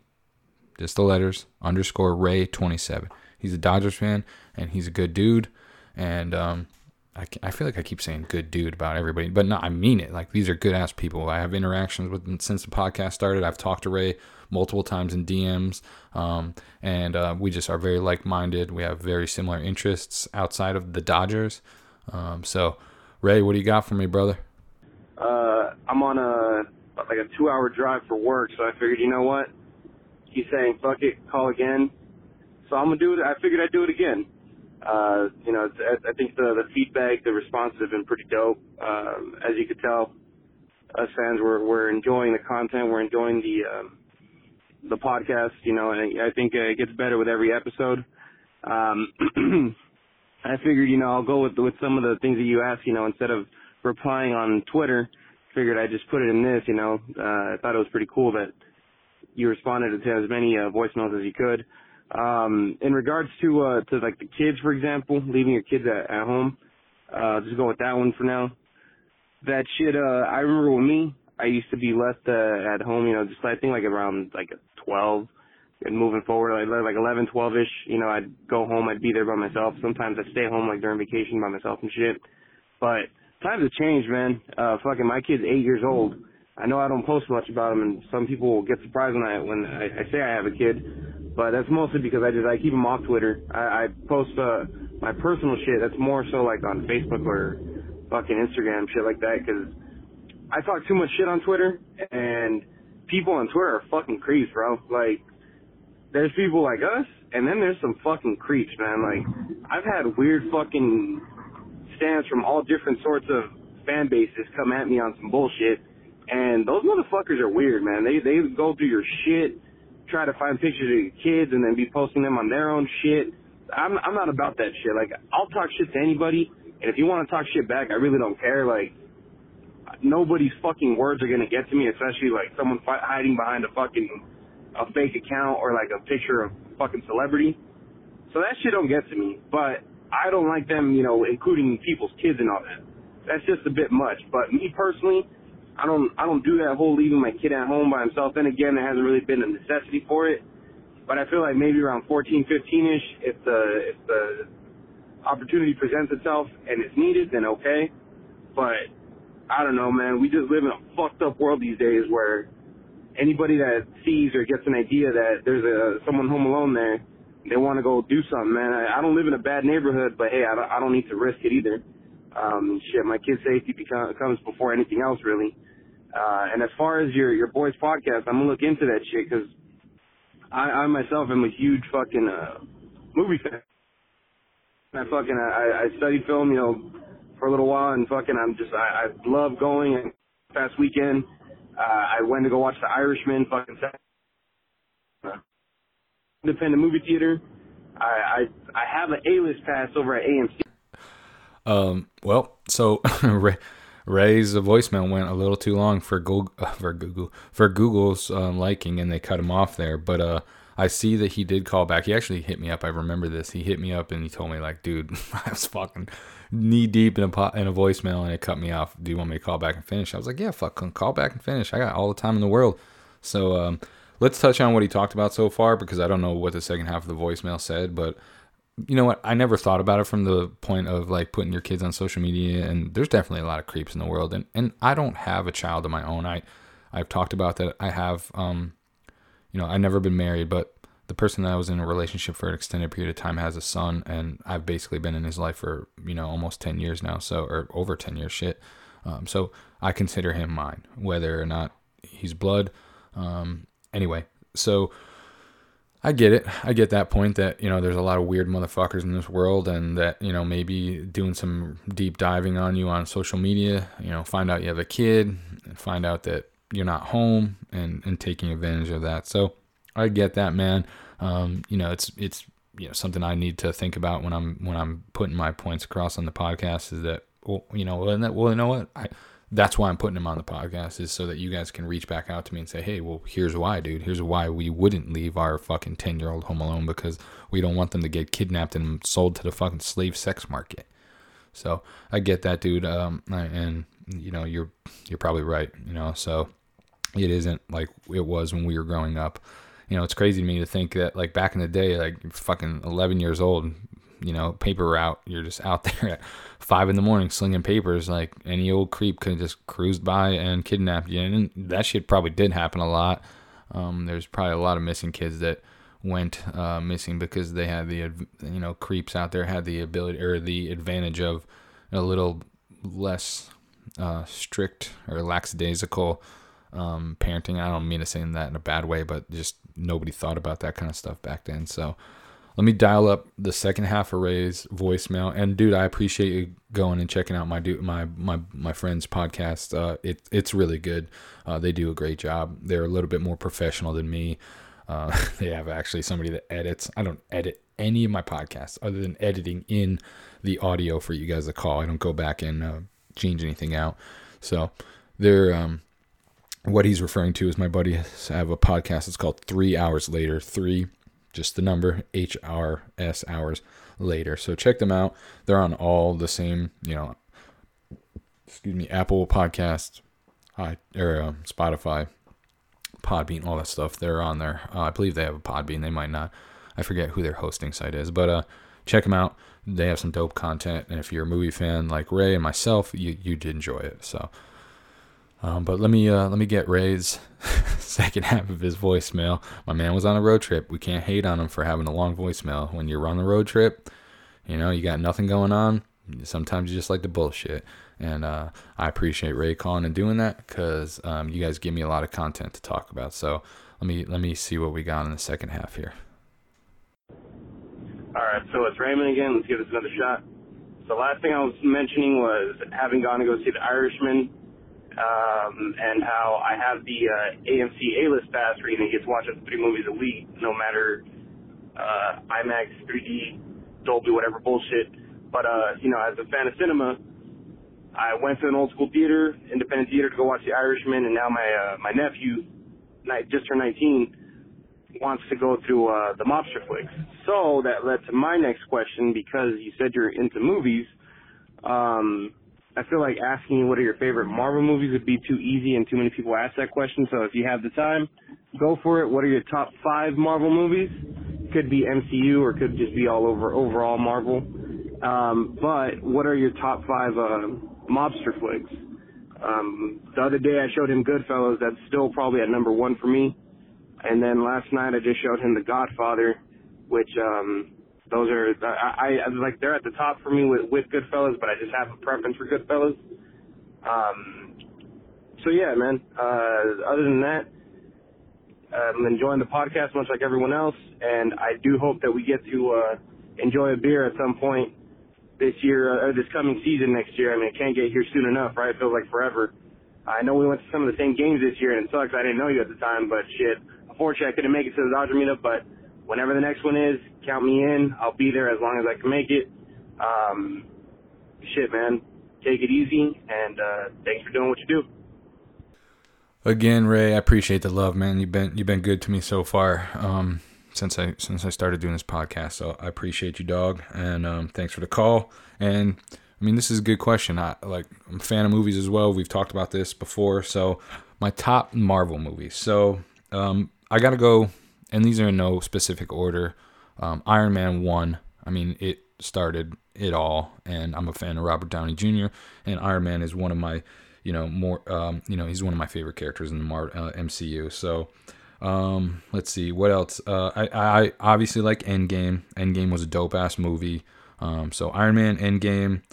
[SPEAKER 1] just the letters, underscore Ray 27. He's a Dodgers fan and he's a good dude. And um, I, I feel like I keep saying good dude about everybody, but no, I mean it. Like these are good ass people. I have interactions with them since the podcast started. I've talked to Ray multiple times in DMs, um, and uh, we just are very like minded. We have very similar interests outside of the Dodgers. Um, so, Ray, what do you got for me, brother?
[SPEAKER 6] Uh, I'm on a like a two hour drive for work, so I figured, you know what? He's saying, fuck it, call again. So I'm gonna do it. I figured I'd do it again uh, you know, I, I think the the feedback, the responses have been pretty dope. Um, as you could tell, us fans we're we're enjoying the content, we're enjoying the um, the podcast. You know, and I think it gets better with every episode. Um, I figured, you know, I'll go with with some of the things that you asked. You know, instead of replying on Twitter, figured I'd just put it in this. You know, uh, I thought it was pretty cool that you responded to as many uh, voicemails as you could. Um, in regards to uh, to like the kids, for example, leaving your kids at, at home, uh, just go with that one for now. That shit. Uh, I remember with me, I used to be left uh, at home. You know, just I think like around like 12, and moving forward, like like 11, 12 ish. You know, I'd go home. I'd be there by myself. Sometimes I'd stay home like during vacation by myself and shit. But times have changed, man. Uh, fucking my kid's eight years old, I know I don't post much about them, and some people will get surprised when I when I, I say I have a kid, but that's mostly because I just I keep them off Twitter. I, I post uh, my personal shit. That's more so like on Facebook or fucking Instagram shit like that because I talk too much shit on Twitter, and people on Twitter are fucking creeps, bro. Like there's people like us, and then there's some fucking creeps, man. Like I've had weird fucking stands from all different sorts of fan bases come at me on some bullshit and those motherfuckers are weird, man. They they go through your shit, try to find pictures of your kids, and then be posting them on their own shit. I'm I'm not about that shit. Like I'll talk shit to anybody, and if you want to talk shit back, I really don't care. Like nobody's fucking words are gonna get to me, especially like someone fi- hiding behind a fucking a fake account or like a picture of fucking celebrity. So that shit don't get to me. But I don't like them, you know, including people's kids and all that. That's just a bit much. But me personally, I don't I don't do that whole leaving my kid at home by himself. Then again, there hasn't really been a necessity for it. But I feel like maybe around 14, 15 ish, if the if the opportunity presents itself and it's needed, then okay. But I don't know, man. We just live in a fucked up world these days where anybody that sees or gets an idea that there's a someone home alone there, they want to go do something, man. I, I don't live in a bad neighborhood, but hey, I don't, I don't need to risk it either. Um, shit, my kid's safety become, comes before anything else, really. Uh, and as far as your your boys podcast, I'm gonna look into that shit because I, I myself am a huge fucking uh, movie fan. I fucking I, I studied film, you know, for a little while, and fucking I'm just I, I love going. And past weekend, uh, I went to go watch The Irishman. Fucking uh, independent movie theater. I I, I have an A-list pass over at AMC.
[SPEAKER 1] Um, well, so Ray's voicemail went a little too long for Google for Google for Google's um, liking, and they cut him off there. But uh, I see that he did call back. He actually hit me up. I remember this. He hit me up and he told me like, dude, I was fucking knee deep in a po- in a voicemail, and it cut me off. Do you want me to call back and finish? I was like, yeah, fuck, call back and finish. I got all the time in the world. So um, let's touch on what he talked about so far because I don't know what the second half of the voicemail said, but you know what? I never thought about it from the point of like putting your kids on social media, and there's definitely a lot of creeps in the world, and and I don't have a child of my own. I I've talked about that. I have, um, you know, I've never been married, but the person that I was in a relationship for an extended period of time has a son, and I've basically been in his life for you know almost ten years now, so or over ten years, shit. Um, so I consider him mine, whether or not he's blood. Um, anyway, so I get it. I get that point that, you know, there's a lot of weird motherfuckers in this world and that, you know, maybe doing some deep diving on you on social media, you know, find out you have a kid and find out that you're not home and, and taking advantage of that. So I get that, man. Um, you know, it's, it's, you know, something I need to think about when I'm, when I'm putting my points across on the podcast is that, well, you know, well, you know what? I, that's why I'm putting him on the podcast is so that you guys can reach back out to me and say, hey, well, here's why, dude. Here's why we wouldn't leave our fucking 10 year old home alone because we don't want them to get kidnapped and sold to the fucking slave sex market. So I get that, dude. Um, and you know, you're you're probably right. You know, so it isn't like it was when we were growing up. You know, it's crazy to me to think that like back in the day, like fucking 11 years old, you know, paper route. You're just out there five in the morning slinging papers. Like any old creep could have just cruised by and kidnapped you. And that shit probably did happen a lot. Um, there's probably a lot of missing kids that went uh, missing because they had the you know creeps out there had the ability or the advantage of a little less uh, strict or lackadaisical um, parenting. I don't mean to say that in a bad way, but just nobody thought about that kind of stuff back then. So let me dial up the second half of Ray's voicemail. And dude, I appreciate you going and checking out my dude, my my my friend's podcast. Uh, it it's really good. Uh, they do a great job. They're a little bit more professional than me. Uh, they have actually somebody that edits. I don't edit any of my podcasts other than editing in the audio for you guys to call. I don't go back and uh, change anything out. So they're um, what he's referring to is my buddy have a podcast. It's called Three Hours Later. Three just the number HRS hours later. So check them out. They're on all the same, you know, excuse me, Apple Podcast, I, or uh, Spotify, Podbean, all that stuff. They're on there. Uh, I believe they have a Podbean. They might not. I forget who their hosting site is, but uh, check them out. They have some dope content, and if you're a movie fan like Ray and myself, you you'd enjoy it. So Um, but let me uh, let me get Ray's second half of his voicemail. My man was on a road trip. We can't hate on him for having a long voicemail. When you're on the road trip, you know you got nothing going on. Sometimes you just like to bullshit, and uh, I appreciate Ray calling and doing that because um, you guys give me a lot of content to talk about. So let me let me see what we got in the second half here.
[SPEAKER 6] All right, so it's Raymond again. Let's give this another shot. So last thing I was mentioning was having gone to go see The Irishman, um, and how I have the uh, AMC A-list pass where you can get to watch up to three movies a week, no matter uh, IMAX, 3D, Dolby, whatever bullshit. But uh, you know, as a fan of cinema, I went to an old school theater, independent theater, to go watch The Irishman, and now my uh, my nephew, just turned 19, wants to go through uh, the mobster flicks. So that led to my next question because you said you're into movies. Um, I feel like asking what are your favorite Marvel movies would be too easy, and too many people ask that question. So if you have the time, go for it. What are your top five Marvel movies? Could be MCU or could just be all over overall Marvel. Um, but what are your top five uh, mobster flicks? Um, the other day I showed him Goodfellas. That's still probably at number one for me. And then last night I just showed him The Godfather, which um, those are I, I like they're at the top for me with with Goodfellas, but I just have a preference for Goodfellas. Um, so yeah, man. Uh, other than that, I'm enjoying the podcast much like everyone else, and I do hope that we get to uh, enjoy a beer at some point this year uh, or this coming season next year. I mean, it can't get here soon enough, right? It feels like forever. I know we went to some of the same games this year, and it sucks. I didn't know you at the time, but shit. Unfortunately, I couldn't make it to the Dodger meetup, but whenever the next one is, count me in. I'll be there as long as I can make it. Um, shit, man. Take it easy, and uh, thanks for doing what you do.
[SPEAKER 1] Again, Ray, I appreciate the love, man. You've been you've been good to me so far um, since I since I started doing this podcast. So I appreciate you, dog, and um, thanks for the call. And I mean, this is a good question. I like I'm a fan of movies as well. We've talked about this before. So my top Marvel movies. So um, I got to go, and these are in no specific order. Um, Iron Man one. I mean, it started it all, and I'm a fan of Robert Downey Jr. And Iron Man is one of my, you know, more, um, you know, he's one of my favorite characters in the Mar- uh, MCU. So, um, let's see what else. Uh, I, I obviously like Endgame. Endgame was a dope ass movie. Um, so Iron Man, Endgame.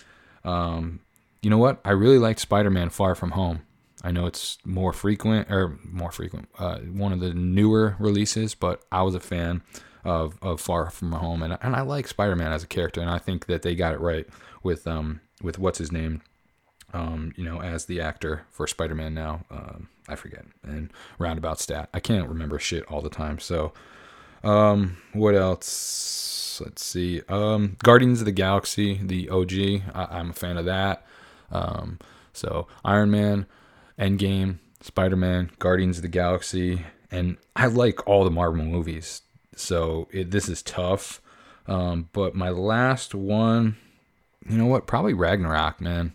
[SPEAKER 1] Um, you know what? I really liked Spider Man Far From Home. I know it's more frequent or more frequent, uh, one of the newer releases, but I was a fan of, of Far From Home, and and I like Spider Man as a character, and I think that they got it right with um with what's his name, um you know as the actor for Spider Man now, um I forget and roundabout stat I can't remember shit all the time. So, um what else? Let's see. Um Guardians of the Galaxy, the OG. I, I'm a fan of that. Um so Iron Man, Endgame, Spider Man, Guardians of the Galaxy, and I like all the Marvel movies. So it, this is tough. Um, but my last one, you know what? Probably Ragnarok, man.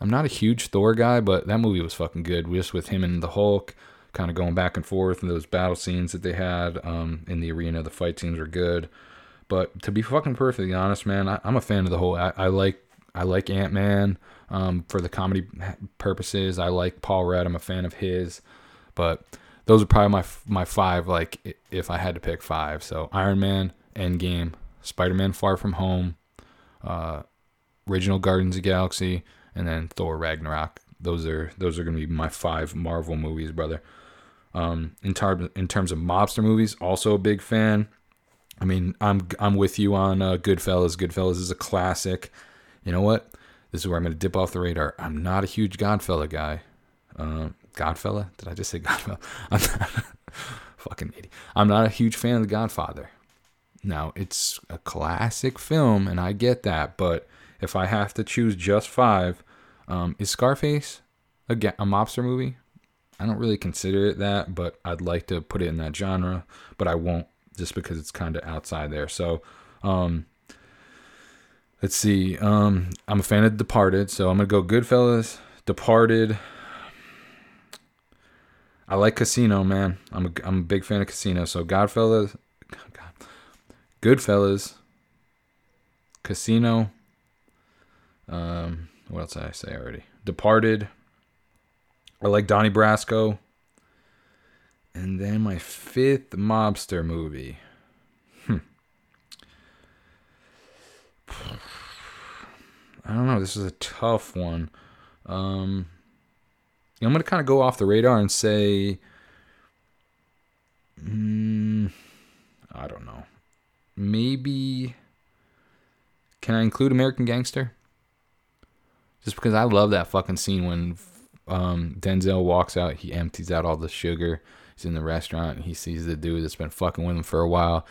[SPEAKER 1] I'm not a huge Thor guy, but that movie was fucking good. Just with him and the Hulk, kind of going back and forth, and those battle scenes that they had um, in the arena, the fight scenes were good. But to be fucking perfectly honest, man, I, I'm a fan of the whole. I, I like I like Ant Man um, for the comedy purposes. I like Paul Rudd. I'm a fan of his, but those are probably my my five. Like if I had to pick five, so Iron Man, Endgame, Spider Man, Far From Home, uh, original Guardians of Galaxy, and then Thor Ragnarok. Those are those are gonna be my five Marvel movies, brother. Um, in terms in terms of mobster movies, also a big fan. I mean, I'm I'm with you on uh, Goodfellas. Goodfellas is a classic. You know what? This is where I'm going to dip off the radar. I'm not a huge Godfella guy. Uh, Godfella? Did I just say Godfella? I'm not fucking idiot. I'm not a huge fan of The Godfather. Now, it's a classic film, and I get that, but if I have to choose just five, um, is Scarface a, a mobster movie? I don't really consider it that, but I'd like to put it in that genre, but I won't just because it's kind of outside there. So, um, let's see. Um, I'm a fan of Departed, so I'm gonna go Goodfellas, Departed. I like Casino, man. I'm a, I'm a big fan of Casino. So Godfellas, God, Goodfellas, Casino. Um, what else did I say already? Departed, I like Donnie Brasco. And then my fifth mobster movie. Hmm. I don't know. This is a tough one. Um, I'm gonna kind of go off the radar and say, mm, I don't know. Maybe can I include American Gangster? Just because I love that fucking scene when um, Denzel walks out, he empties out all the sugar. He's in the restaurant he sees the dude that's been fucking with him for a while,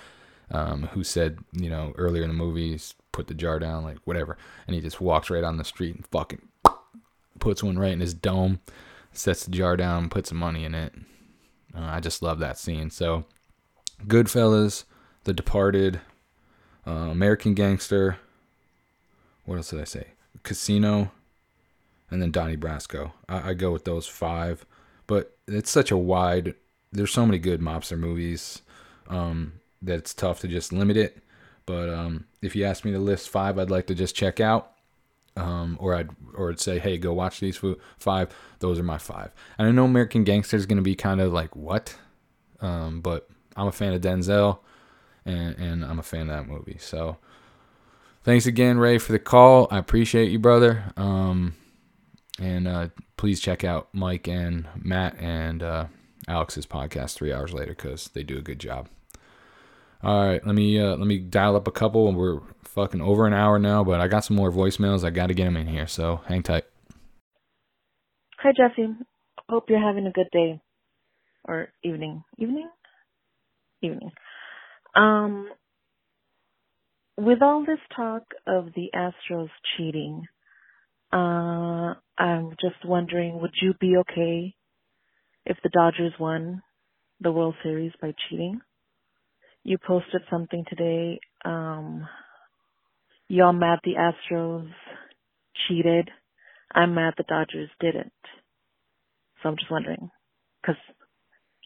[SPEAKER 1] um, who said, you know, earlier in the movie, put the jar down, like whatever. And he just walks right on the street and fucking puts one right in his dome, sets the jar down, puts some money in it. Uh, I just love that scene. So, Goodfellas, The Departed, uh, American Gangster. What else did I say? Casino, and then Donnie Brasco. I, I go with those five, but it's such a wide. There's so many good mobster movies um, that it's tough to just limit it. But um, if you ask me to list five, I'd like to just check out, um, or I'd or I'd say, hey, go watch these five. Those are my five. And I know American Gangster is going to be kind of like what, um, but I'm a fan of Denzel, and and I'm a fan of that movie. So thanks again, Ray, for the call. I appreciate you, brother. Um, and uh, please check out Mike and Matt and uh, Alex's podcast three hours later because they do a good job. All right, let me uh, let me dial up a couple. We're fucking over an hour now, but I got some more voicemails. I got to get them in here, so hang tight.
[SPEAKER 7] Hi, Jesse. Hope you're having a good day or evening. Evening? Evening. Um, with all this talk of the Astros cheating, uh, I'm just wondering, would you be okay if the Dodgers won the World Series by cheating? You posted something today. Um, y'all mad the Astros cheated. I'm mad the Dodgers didn't. So I'm just wondering, because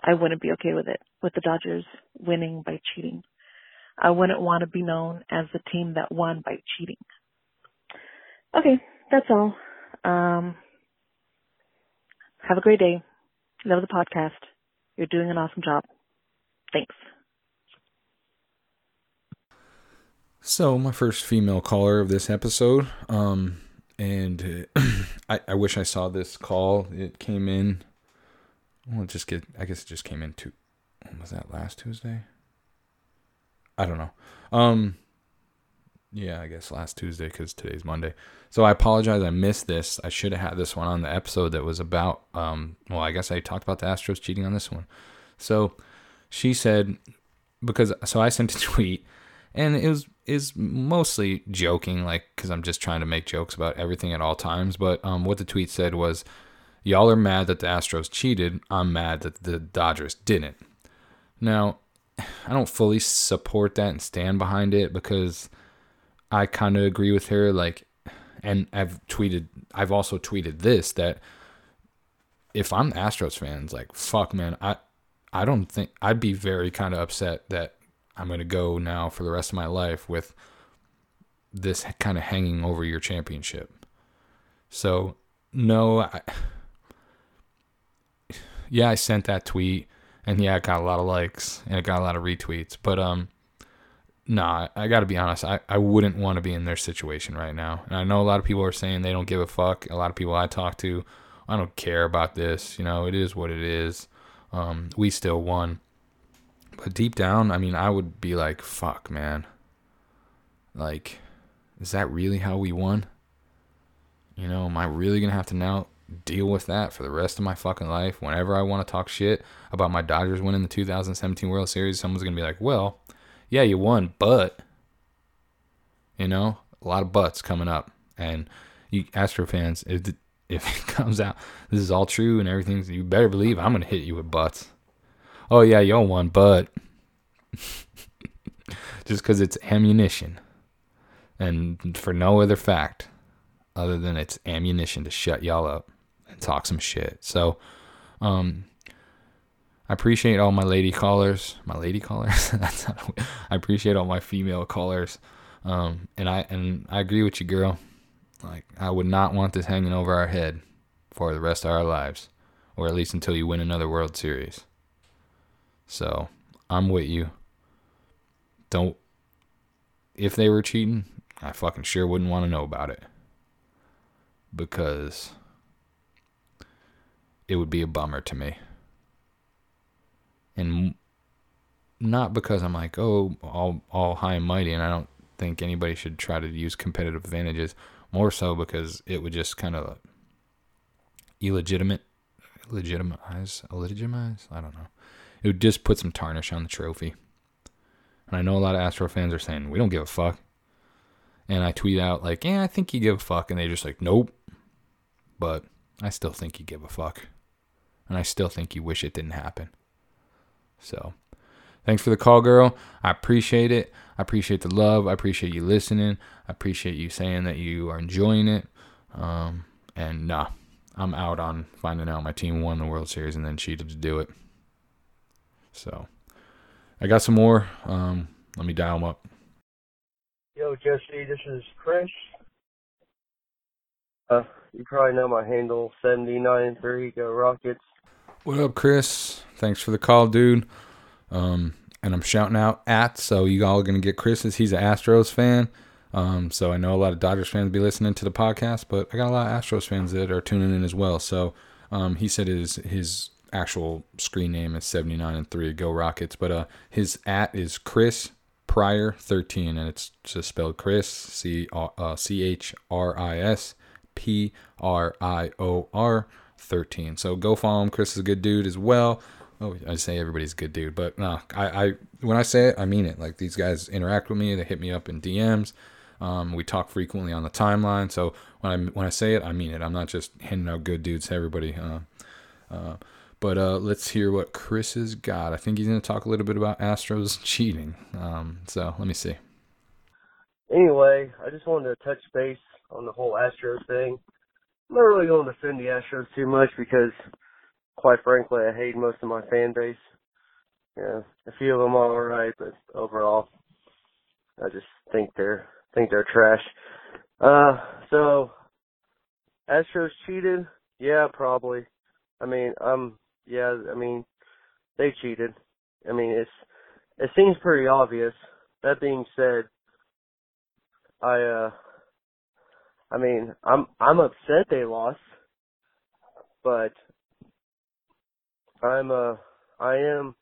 [SPEAKER 7] I wouldn't be okay with it, with the Dodgers winning by cheating. I wouldn't want to be known as the team that won by cheating. Okay, that's all. Um, have a great day. Love the podcast. You're doing an awesome job. Thanks.
[SPEAKER 1] So, my first female caller of this episode, um, and uh, I, I wish I saw this call. It came in. Well, it just get. I guess it just came in. To, was that last Tuesday? I don't know. Um, yeah, I guess last Tuesday because today's Monday. So I apologize. I missed this. I should have had this one on the episode that was about. Um, well, I guess I talked about the Astros cheating on this one. So she said because so I sent a tweet and it was is mostly joking, like because I'm just trying to make jokes about everything at all times. But um, what the tweet said was, "Y'all are mad that the Astros cheated. I'm mad that the Dodgers didn't." Now, I don't fully support that and stand behind it because I kind of agree with her. Like, and I've tweeted, I've also tweeted this that if I'm Astros fans, like, fuck, man, I, I don't think I'd be very kind of upset that I'm gonna go now for the rest of my life with this kind of hanging over your championship. So, no, I, yeah, I sent that tweet, and yeah, it got a lot of likes and it got a lot of retweets, but um nah, I got to be honest. I, I wouldn't want to be in their situation right now. And I know a lot of people are saying they don't give a fuck. A lot of people I talk to, I don't care about this. You know, it is what it is. Um, we still won. Deep down, I mean, I would be like, fuck, man. Like, is that really how we won? You know, am I really going to have to now deal with that for the rest of my fucking life? Whenever I want to talk shit about my Dodgers winning the 2017 World Series, someone's going to be like, well, yeah, you won, but you know, a lot of buts coming up. And you Astro fans, if if it comes out this is all true and everything, you better believe I'm gonna hit you with butts. Oh yeah, y'all won, but just because it's ammunition, and for no other fact other than it's ammunition to shut y'all up and talk some shit. So, um, I appreciate all my lady callers. My lady callers. That's not, I appreciate all my female callers. Um, and I and I agree with you, girl. Like I would not want this hanging over our head for the rest of our lives. or at least until you win another World Series. So I'm with you. Don't. If they were cheating, I fucking sure wouldn't want to know about it. Because it would be a bummer to me. And not because I'm like, oh, all, all high and mighty, and I don't think anybody should try to use competitive advantages. More so because it would just kind of illegitimate, legitimize, illegitimize. I don't know. It would just put some tarnish on the trophy. And I know a lot of Astro fans are saying we don't give a fuck. And I tweet out like, yeah, I think you give a fuck, and they're just like, nope. But I still think you give a fuck, and I still think you wish it didn't happen. So, thanks for the call, girl. I appreciate it. I appreciate the love. I appreciate you listening. I appreciate you saying that you are enjoying it. Um, and nah, I'm out on finding out my team won the World Series and then cheated to do it. So I got some more. Um, let me dial them up.
[SPEAKER 8] Yo, Jesse, this is Chris. Uh, you probably know my handle, 793 Go Rockets.
[SPEAKER 1] What up, Chris? Thanks for the call, dude. Um, and I'm shouting out at, so you all are going to get Chris's. He's an Astros fan. Um, so I know a lot of Dodgers fans be listening to the podcast, but I got a lot of Astros fans that are tuning in as well. So um, he said his his actual screen name is 79 and 3 go rockets but uh his at is chris prior 13 and it's just spelled chris c uh, c h r i s p r i o r 13 so go follow him. Chris is a good dude as well. Oh i say everybody's a good dude but no i i when i say it i mean it. Like these guys interact with me. They hit me up in dms um, we talk frequently on the timeline. So when i when i say it i mean it. I'm not just handing out good dudes to everybody uh, uh, but uh, let's hear what Chris has got. I think he's going to talk a little bit about Astros cheating. Um, so let me see.
[SPEAKER 8] Anyway, I just wanted to touch base on the whole Astros thing. I'm not really going to defend the Astros too much because, quite frankly, I hate most of my fan base. Yeah, a few of them are alright, but overall, I just think they're think they're trash. Uh, so Astros cheated? Yeah, probably. I mean, I'm yeah, I mean, they cheated. I mean, it's it seems pretty obvious. That being said, I uh, I mean, I'm I'm upset they lost, but I'm uh, I am,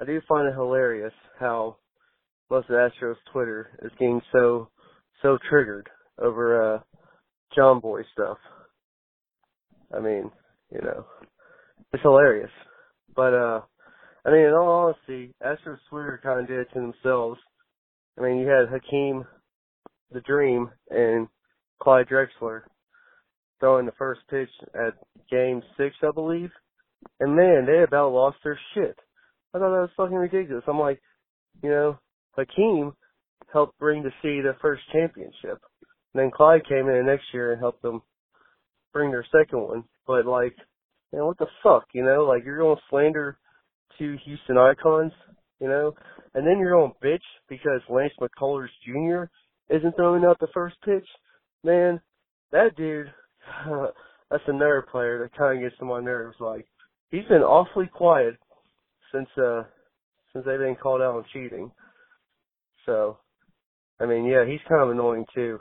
[SPEAKER 8] I do find it hilarious how most of Astros Twitter is getting so so triggered over uh Jomboy stuff. I mean, you know, it's hilarious. But uh I mean in all honesty, Astros Twitter kinda did it to themselves. I mean you had Hakeem the Dream and Clyde Drexler throwing the first pitch at game six, I believe. And man, they about lost their shit. I thought that was fucking ridiculous. I'm like, you know, Hakeem helped bring the City their first championship. And then Clyde came in the next year and helped them bring their second one. But like, you know, what the fuck, you know, like you're going to slander two Houston icons, you know, and then you're going to bitch because Lance McCullers Jr. isn't throwing out the first pitch. Man, that dude, that's another player that kind of gets to my nerves. Like, he's been awfully quiet since, uh, since they've been called out on cheating. So, I mean, yeah, he's kind of annoying too,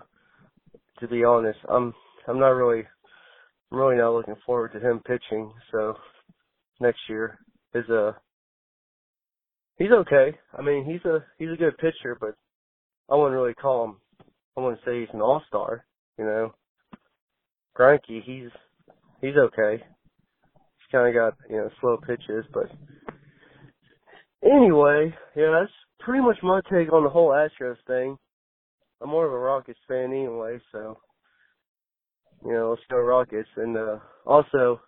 [SPEAKER 8] to be honest. I'm, I'm not really I'm really not looking forward to him pitching. So next year is a he's okay. I mean, he's a he's a good pitcher, but I wouldn't really call him. I wouldn't say he's an all star. You know, Greinke, he's he's okay. He's kind of got you know slow pitches, but anyway, yeah, that's pretty much my take on the whole Astros thing. I'm more of a Rockets fan anyway, so you know, let's go Rockets. And uh also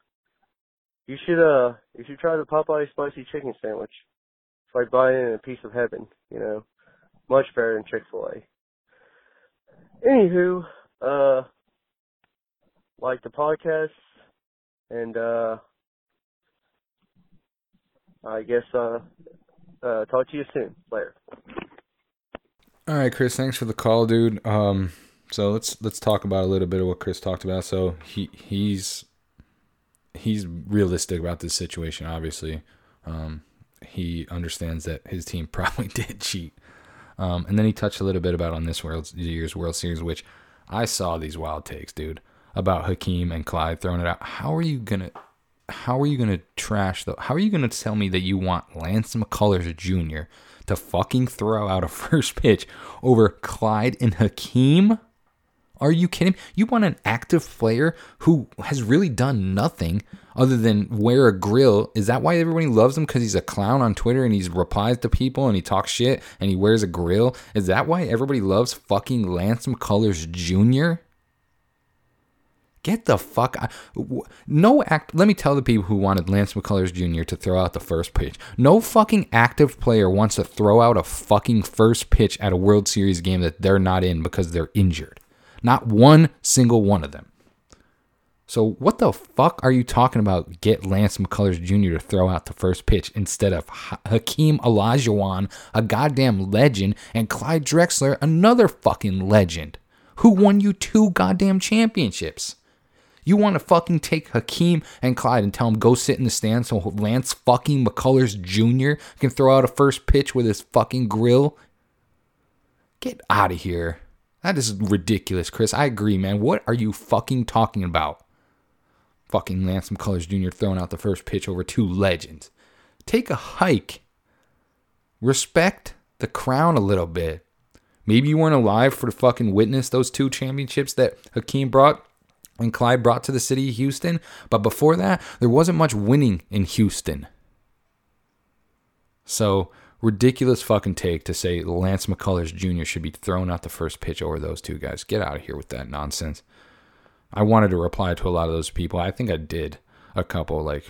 [SPEAKER 8] you should uh you should try the Popeye spicy chicken sandwich. It's like buying a piece of heaven, you know. Much better than Chick fil A. Anywho, uh like the podcast and uh I guess uh uh talk to you soon. Later.
[SPEAKER 1] All right, Chris. Thanks for the call, dude. Um, so let's let's talk about a little bit of what Chris talked about. So he he's he's realistic about this situation. Obviously, um, he understands that his team probably did cheat. Um, and then he touched a little bit about on this World year's World Series, which I saw these wild takes, dude, about Hakeem and Clyde throwing it out. How are you gonna? How are you gonna trash the? How are you gonna tell me that you want Lance McCullers Jr. to fucking throw out a first pitch over Clyde and Hakeem? Are you kidding? You want an active player who has really done nothing other than wear a grill. Is that why everybody loves him? Because he's a clown on Twitter and he replies to people and he talks shit and he wears a grill? Is that why everybody loves fucking Lance McCullers Jr.? Get the fuck out. No act. Let me tell the people who wanted Lance McCullers Jr. to throw out the first pitch. No fucking active player wants to throw out a fucking first pitch at a World Series game that they're not in because they're injured. Not one single one of them. So what the fuck are you talking about? Get Lance McCullers Jr. to throw out the first pitch instead of Hakeem Olajuwon, a goddamn legend, and Clyde Drexler, another fucking legend, who won you two goddamn championships. You want to fucking take Hakeem and Clyde and tell them go sit in the stands so Lance fucking McCullers Jr. can throw out a first pitch with his fucking grill? Get out of here. That is ridiculous, Chris. I agree, man. What are you fucking talking about? Fucking Lance McCullers Jr. throwing out the first pitch over two legends. Take a hike. Respect the crown a little bit. Maybe you weren't alive for the fucking witness those two championships that Hakeem brought and Clyde brought to the city of Houston. But before that, there wasn't much winning in Houston. So ridiculous fucking take to say Lance McCullers Jr. should be thrown out the first pitch over those two guys. Get out of here with that nonsense. I wanted to reply to a lot of those people. I think I did a couple, like,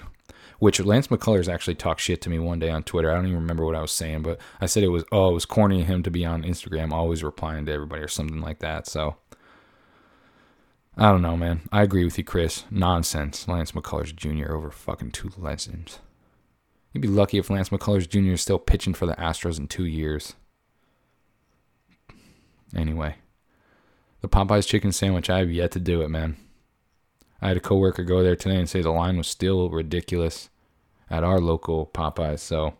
[SPEAKER 1] which Lance McCullers actually talked shit to me one day on Twitter. I don't even remember what I was saying, but I said it was, oh, it was corny of him to be on Instagram, always replying to everybody or something like that. So, I don't know, man. I agree with you, Chris. Nonsense. Lance McCullers Jr. over fucking two legends. You'd be lucky if Lance McCullers Jr. is still pitching for the Astros in two years. Anyway, the Popeyes chicken sandwich, I have yet to do it, man. I had a coworker go there today and say the line was still ridiculous at our local Popeyes, so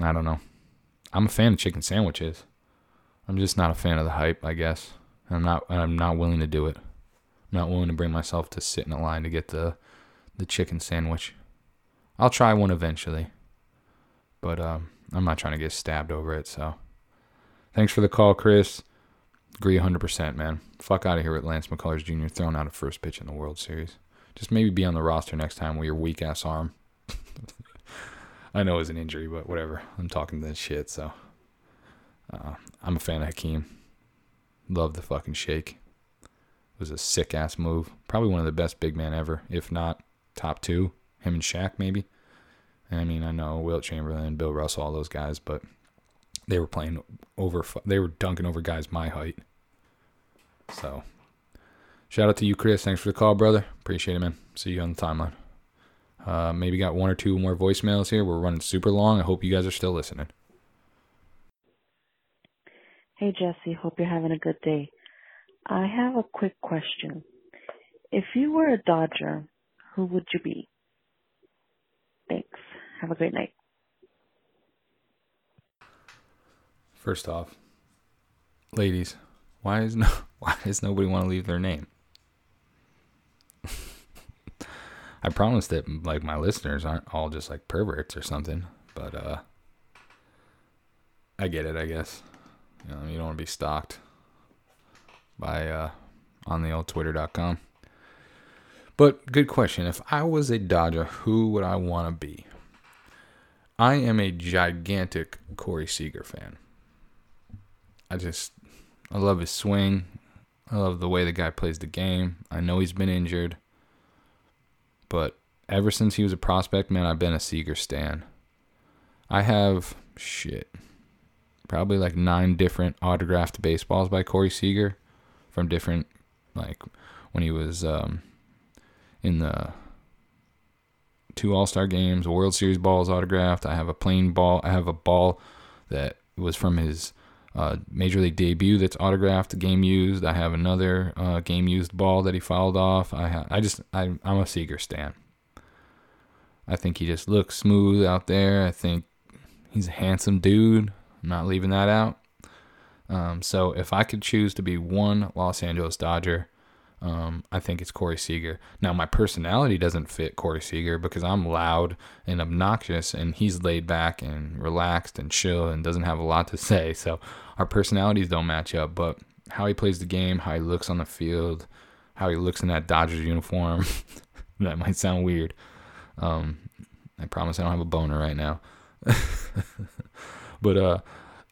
[SPEAKER 1] I don't know. I'm a fan of chicken sandwiches. I'm just not a fan of the hype, I guess. I'm not I'm not willing to do it. I'm not willing to bring myself to sit in a line to get the the chicken sandwich. I'll try one eventually. But um, I'm not trying to get stabbed over it, so thanks for the call, Chris. Agree 100%, man. Fuck out of here with Lance McCullers Jr. throwing out a first pitch in the World Series. Just maybe be on the roster next time with your weak ass arm. I know it was an injury, but whatever. I'm talking this shit, so uh, I'm a fan of Hakeem. Love the fucking shake. It was a sick ass move. Probably one of the best big man ever, if not top two. Him and Shaq, maybe. I mean, I know Wilt Chamberlain, Bill Russell, all those guys, but they were playing over. They were dunking over guys my height. So, shout out to you, Chris. Thanks for the call, brother. Appreciate it, man. See you on the timeline. Uh, maybe got one or two more voicemails here. We're running super long. I hope you guys are still listening.
[SPEAKER 7] Hey, Jesse. Hope you're having a good day. I have a quick question. If you were a Dodger, who would you be? Thanks. Have a great night.
[SPEAKER 1] First off, ladies, why is no why does nobody want to leave their name? I promise that like my listeners aren't all just like perverts or something, but uh I get it, I guess. You know, you don't want to be stalked by uh on the old twitter.com. But good question. If I was a Dodger, who would I want to be? I am a gigantic Corey Seager fan. I just I love his swing. I love the way the guy plays the game. I know he's been injured. But ever since he was a prospect, man, I've been a Seager stan. I have shit. Probably like nine different autographed baseballs by Corey Seager from different like when he was um, in the two All Star games, World Series balls autographed. I have a plain ball. I have a ball that was from his uh, major league debut that's autographed, game used. I have another uh, game used ball that he fouled off. I ha- I just I, I'm a Seager stan. I think he just looks smooth out there. I think he's a handsome dude. I'm not leaving that out. Um, so if I could choose to be one Los Angeles Dodger, um, I think it's Corey Seager. Now my personality doesn't fit Corey Seager because I'm loud and obnoxious, and he's laid back and relaxed and chill and doesn't have a lot to say. So our personalities don't match up. But how he plays the game, how he looks on the field, how he looks in that Dodgers uniform, that might sound weird. Um, I promise I don't have a boner right now. but uh,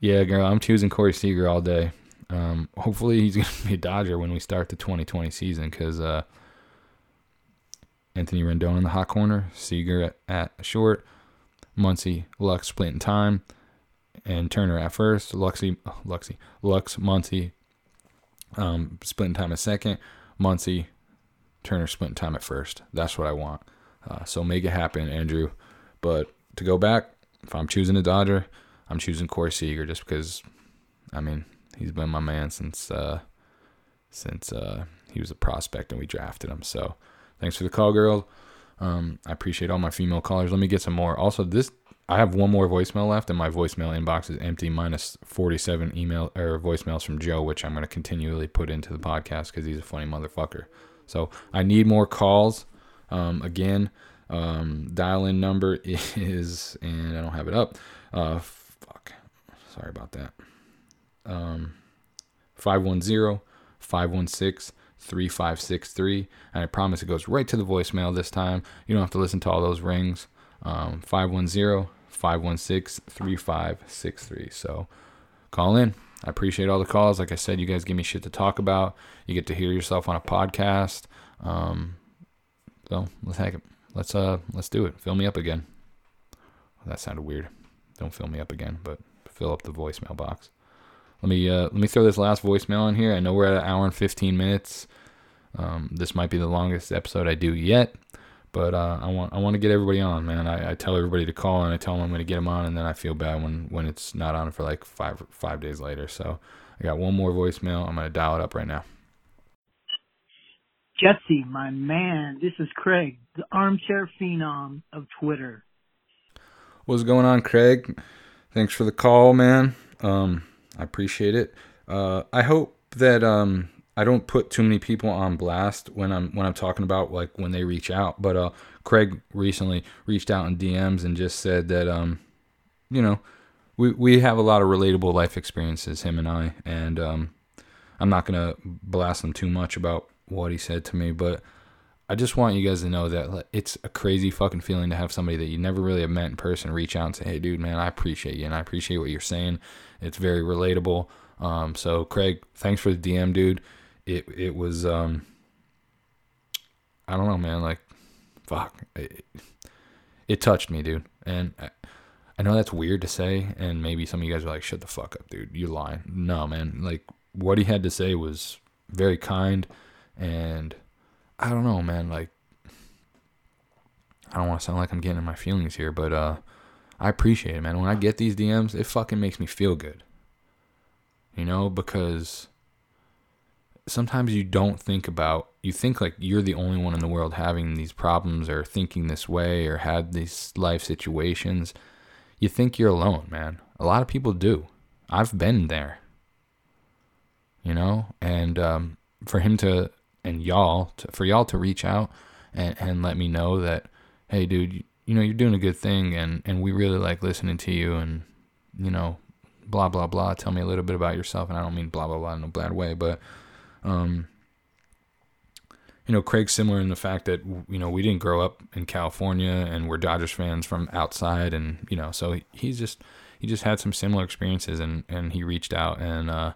[SPEAKER 1] yeah, girl, I'm choosing Corey Seager all day. Um, hopefully he's gonna be a Dodger when we start the 2020 season because uh, Anthony Rendon in the hot corner, Seager at, at short, Muncy, Lux splitting time, and Turner at first. Luxy, Luxy, Lux, Muncy, um, splitting time at second. Muncy, Turner splitting time at first. That's what I want. Uh, so make it happen, Andrew. But to go back, if I'm choosing a Dodger, I'm choosing Corey Seager just because, I mean, he's been my man since uh, since uh, he was a prospect and we drafted him. So thanks for the call, girl. Um, I appreciate all my female callers. Let me get some more. Also, this I have one more voicemail left, and my voicemail inbox is empty, minus 47 email or voicemails from Joe, which I'm going to continually put into the podcast because he's a funny motherfucker. So I need more calls. Um, again, um, dial in number is, and I don't have it up. Uh, fuck. Sorry about that. Um, 510 516 3563. And I promise it goes right to the voicemail this time. You don't have to listen to all those rings. Um, 510 516 3563. So call in. I appreciate all the calls. Like I said, you guys give me shit to talk about. You get to hear yourself on a podcast. Um, so let's heck it. Let's uh let's do it. Fill me up again. that sounded weird. Don't fill me up again, but fill up the voicemail box. Let me uh let me throw this last voicemail in here. I know we're at an hour and fifteen minutes. Um, this might be the longest episode I do yet, but uh, I want I want to get everybody on, man. I, I tell everybody to call and I tell them I'm going to get them on, and then I feel bad when when it's not on for like five five days later. So I got one more voicemail. I'm going to dial it up right now.
[SPEAKER 9] Jesse, my man, this is Craig, the armchair phenom of Twitter.
[SPEAKER 1] What's going on, Craig? Thanks for the call, man. Um, I appreciate it. Uh, I hope that um, I don't put too many people on blast when I'm when I'm talking about like when they reach out. But uh, Craig recently reached out in DMs and just said that um, you know, we we have a lot of relatable life experiences, him and I, and um, I'm not gonna blast him too much about what he said to me, but I just want you guys to know that it's a crazy fucking feeling to have somebody that you never really have met in person reach out and say, "Hey, dude, man, I appreciate you and I appreciate what you're saying. It's very relatable." Um, so, Craig, thanks for the DM, dude. It it was um, I don't know, man. Like, fuck, it, it touched me, dude. And I, I know that's weird to say, and maybe some of you guys are like, "Shut the fuck up, dude. You lying." No, man. Like, what he had to say was very kind and I don't know, man, like I don't want to sound like I'm getting in my feelings here, but uh I appreciate it, man. When I get these DMs, it fucking makes me feel good. You know, because sometimes you don't think about you think like you're the only one in the world having these problems or thinking this way or had these life situations. You think you're alone, man. A lot of people do. I've been there. You know, and um, for him to and y'all to, for y'all to reach out and, and let me know that hey dude you, know you're doing a good thing and and we really like listening to you and you know blah blah blah tell me a little bit about yourself and i don't mean blah blah blah in a bad way but um you know craig's similar in the fact that you know we didn't grow up in california and we're dodgers fans from outside and you know so he's just he just had some similar experiences and and he reached out and uh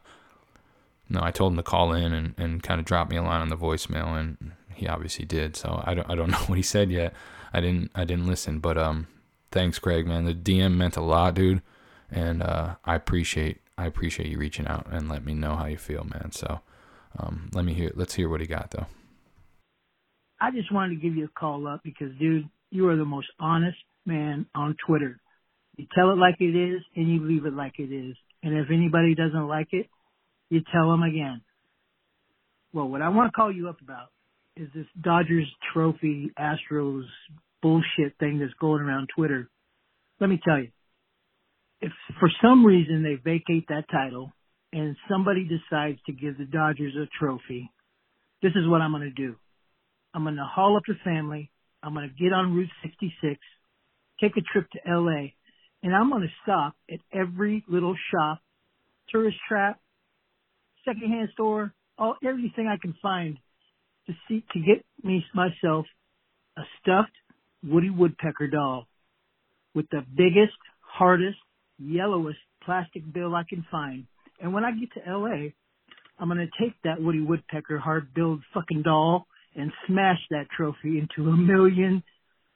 [SPEAKER 1] no, I told him to call in and, and kind of drop me a line on the voicemail, and he obviously did. So I don't I don't know what he said yet. I didn't I didn't listen, but um, thanks, Craig, man. The DM meant a lot, dude, and uh, I appreciate I appreciate you reaching out and let me know how you feel, man. So um, let me hear let's hear what he got though.
[SPEAKER 9] I just wanted to give you a call up because, dude, you are the most honest man on Twitter. You tell it like it is, and you leave it like it is. And if anybody doesn't like it, you tell them again. Well, what I want to call you up about is this Dodgers trophy Astros bullshit thing that's going around Twitter. Let me tell you, if for some reason they vacate that title and somebody decides to give the Dodgers a trophy, this is what I'm going to do. I'm going to haul up the family. I'm going to get on Route 66, take a trip to LA, and I'm going to stop at every little shop, tourist trap, secondhand store, all everything I can find to see to get me myself a stuffed Woody Woodpecker doll with the biggest, hardest, yellowest plastic bill I can find. And when I get to LA, I'm gonna take that Woody Woodpecker hard billed fucking doll and smash that trophy into a million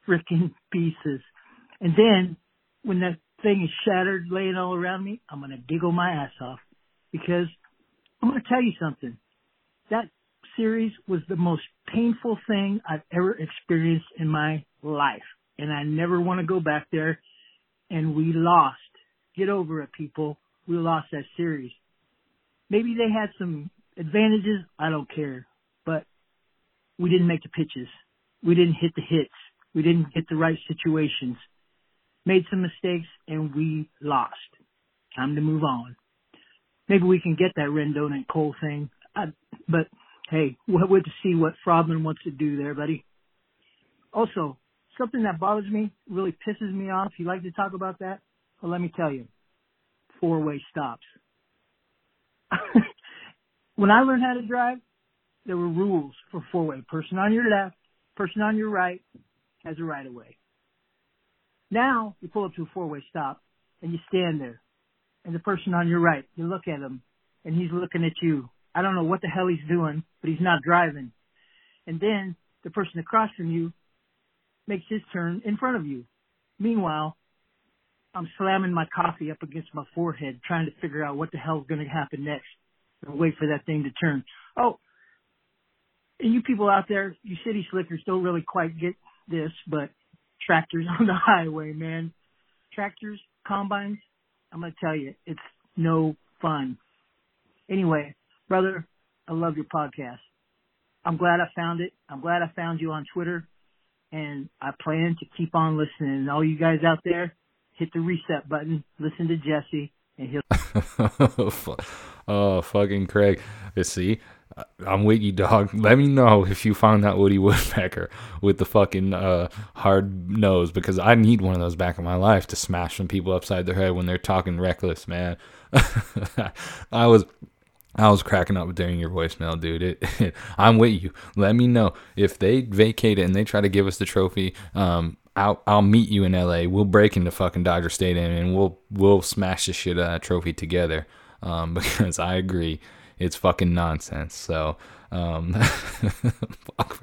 [SPEAKER 9] freaking pieces. And then when that thing is shattered laying all around me, I'm gonna giggle my ass off because I'm gonna tell you something. That series was the most painful thing I've ever experienced in my life. And I never want to go back there. And we lost. Get over it, people. We lost that series. Maybe they had some advantages. I don't care. But we didn't make the pitches. We didn't hit the hits. We didn't get the right situations. Made some mistakes and we lost. Time to move on. Maybe we can get that Rendon and Cole thing. I, but hey, we'll wait to see what Frogman wants to do there, buddy. Also, something that bothers me, really pisses me off. You like to talk about that? Well, let me tell you. Four-way stops. when I learned how to drive, there were rules for four-way. Person on your left, person on your right has a right of way. Now you pull up to a four-way stop and you stand there, and the person on your right, you look at him, and he's looking at you. I don't know what the hell he's doing, but he's not driving. And then the person across from you makes his turn in front of you. Meanwhile, I'm slamming my coffee up against my forehead, trying to figure out what the hell's going to happen next, and wait for that thing to turn. Oh, and you people out there, you city slickers don't really quite get this, but tractors on the highway, man. Tractors, combines, I'm going to tell you, it's no fun. Anyway, brother, I love your podcast. I'm glad I found it. I'm glad I found you on Twitter and I plan to keep on listening. All you guys out there, hit the reset button, listen to Jesse, and he'll.
[SPEAKER 1] oh, fucking Craig. You see, I'm with you, dog. Let me know if you found that Woody Woodpecker with the fucking uh, hard nose because I need one of those back in my life to smash some people upside their head when they're talking reckless, man. I was I was cracking up during your voicemail, dude. It, I'm with you. Let me know if they vacate it and they try to give us the trophy. Um, I'll I'll meet you in L.A. We'll break into fucking Dodger Stadium and we'll we'll smash the shit that trophy together. Um, because I agree, it's fucking nonsense. So, um, fuck,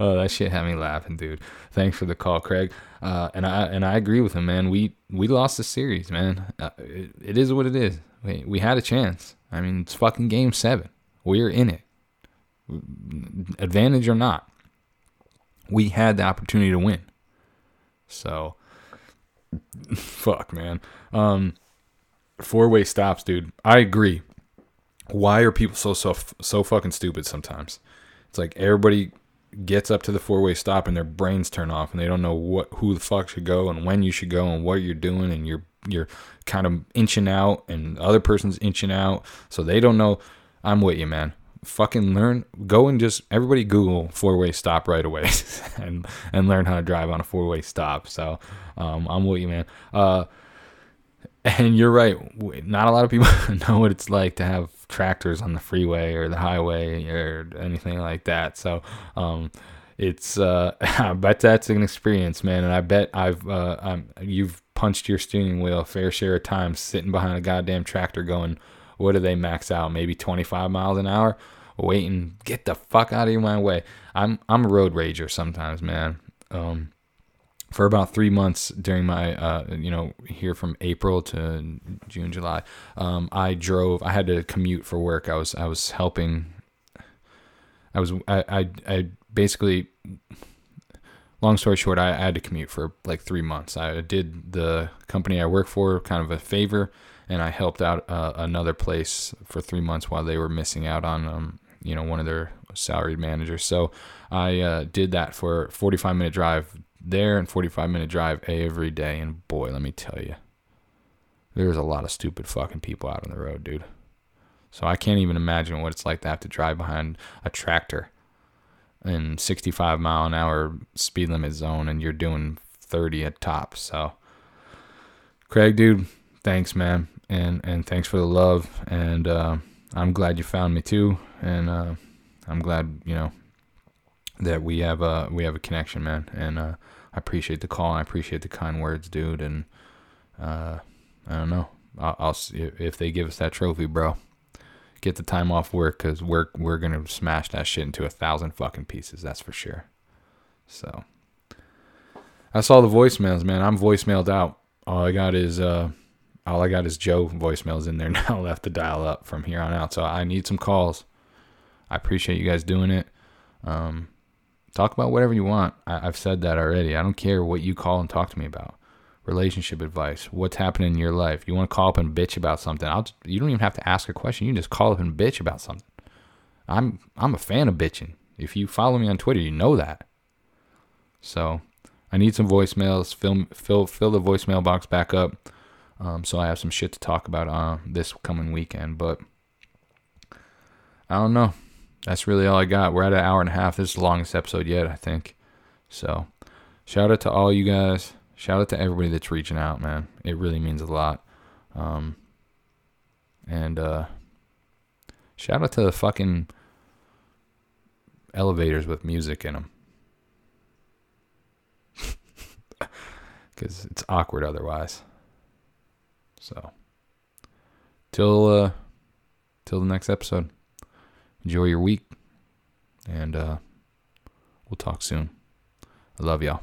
[SPEAKER 1] oh, that shit had me laughing, dude. Thanks for the call, Craig. Uh, and I and I agree with him, man. We we lost the series, man. Uh, it, it is what it is. We, we had a chance. I mean, it's fucking game seven. We're in it. Advantage or not, we had the opportunity to win. So, fuck, man. Um, four way stops, dude. I agree. Why are people so so so fucking stupid sometimes? It's like everybody gets up to the four way stop and their brains turn off and they don't know what who the fuck should go and when you should go and what you're doing and you're you're kind of inching out and the other person's inching out. So they don't know. I'm with you man. Fucking learn go and just everybody google four way stop right away and and learn how to drive on a four way stop. So um, i'm with you man. Uh, and you're right. Not a lot of people know what it's like to have tractors on the freeway or the highway or anything like that so um, it's uh, I bet that's an experience, man, and I bet I've uh, I'm, you've punched your steering wheel a fair share of times sitting behind a goddamn tractor going, what do they max out? Maybe 25 miles an hour? Waiting, get the fuck out of my way. I'm I'm a road rager sometimes, man. Um, for about three months during my, uh, you know, here from April to June, July, um, I drove. I had to commute for work. I was I was helping. I was I I, I basically long story short, I, I, had to commute for like three months. I did the company I work for kind of a favor, and I helped out uh, another place for three months while they were missing out on um, you know one of their salaried managers. So I uh, did that for 45 minute drive there and 45 minute drive every day. And boy, let me tell you, there's a lot of stupid fucking people out on the road, dude. So I can't even imagine what it's like to have to drive behind a tractor in 65 mile an hour speed limit zone and you're doing 30 at top. So Craig, dude, thanks, man. And, and thanks for the love. And, uh, I'm glad you found me too. And, uh, I'm glad, you know, that we have a, we have a connection, man. And, uh, I appreciate the call. I appreciate the kind words, dude. And, uh, I don't know. I'll, I'll if they give us that trophy, bro. Get the time off work because we're we're gonna smash that shit into a thousand fucking pieces. That's for sure. So I saw the voicemails, man. I'm voicemailed out. All I got is uh, all I got is Joe voicemails in there now left to dial up from here on out. So I need some calls. I appreciate you guys doing it. Um, talk about whatever you want. I, I've said that already. I don't care what you call and talk to me about relationship advice, what's happening in your life. You want to call up and bitch about something. I'll you don't even have to ask a question. You can just call up and bitch about something. I'm I'm a fan of bitching. If you follow me on Twitter, you know that. So I need some voicemails. Fill fill fill the voicemail box back up. Um, so I have some shit to talk about uh, this coming weekend. But I don't know. That's really all I got. We're at an hour and a half. This is the longest episode yet, I think. So shout out to all you guys shout out to everybody that's reaching out, man. It really means a lot. Um, and uh, shout out to the fucking elevators with music in them. Because it's awkward otherwise. So, till uh, till the next episode. Enjoy your week, and uh, we'll talk soon. I love y'all.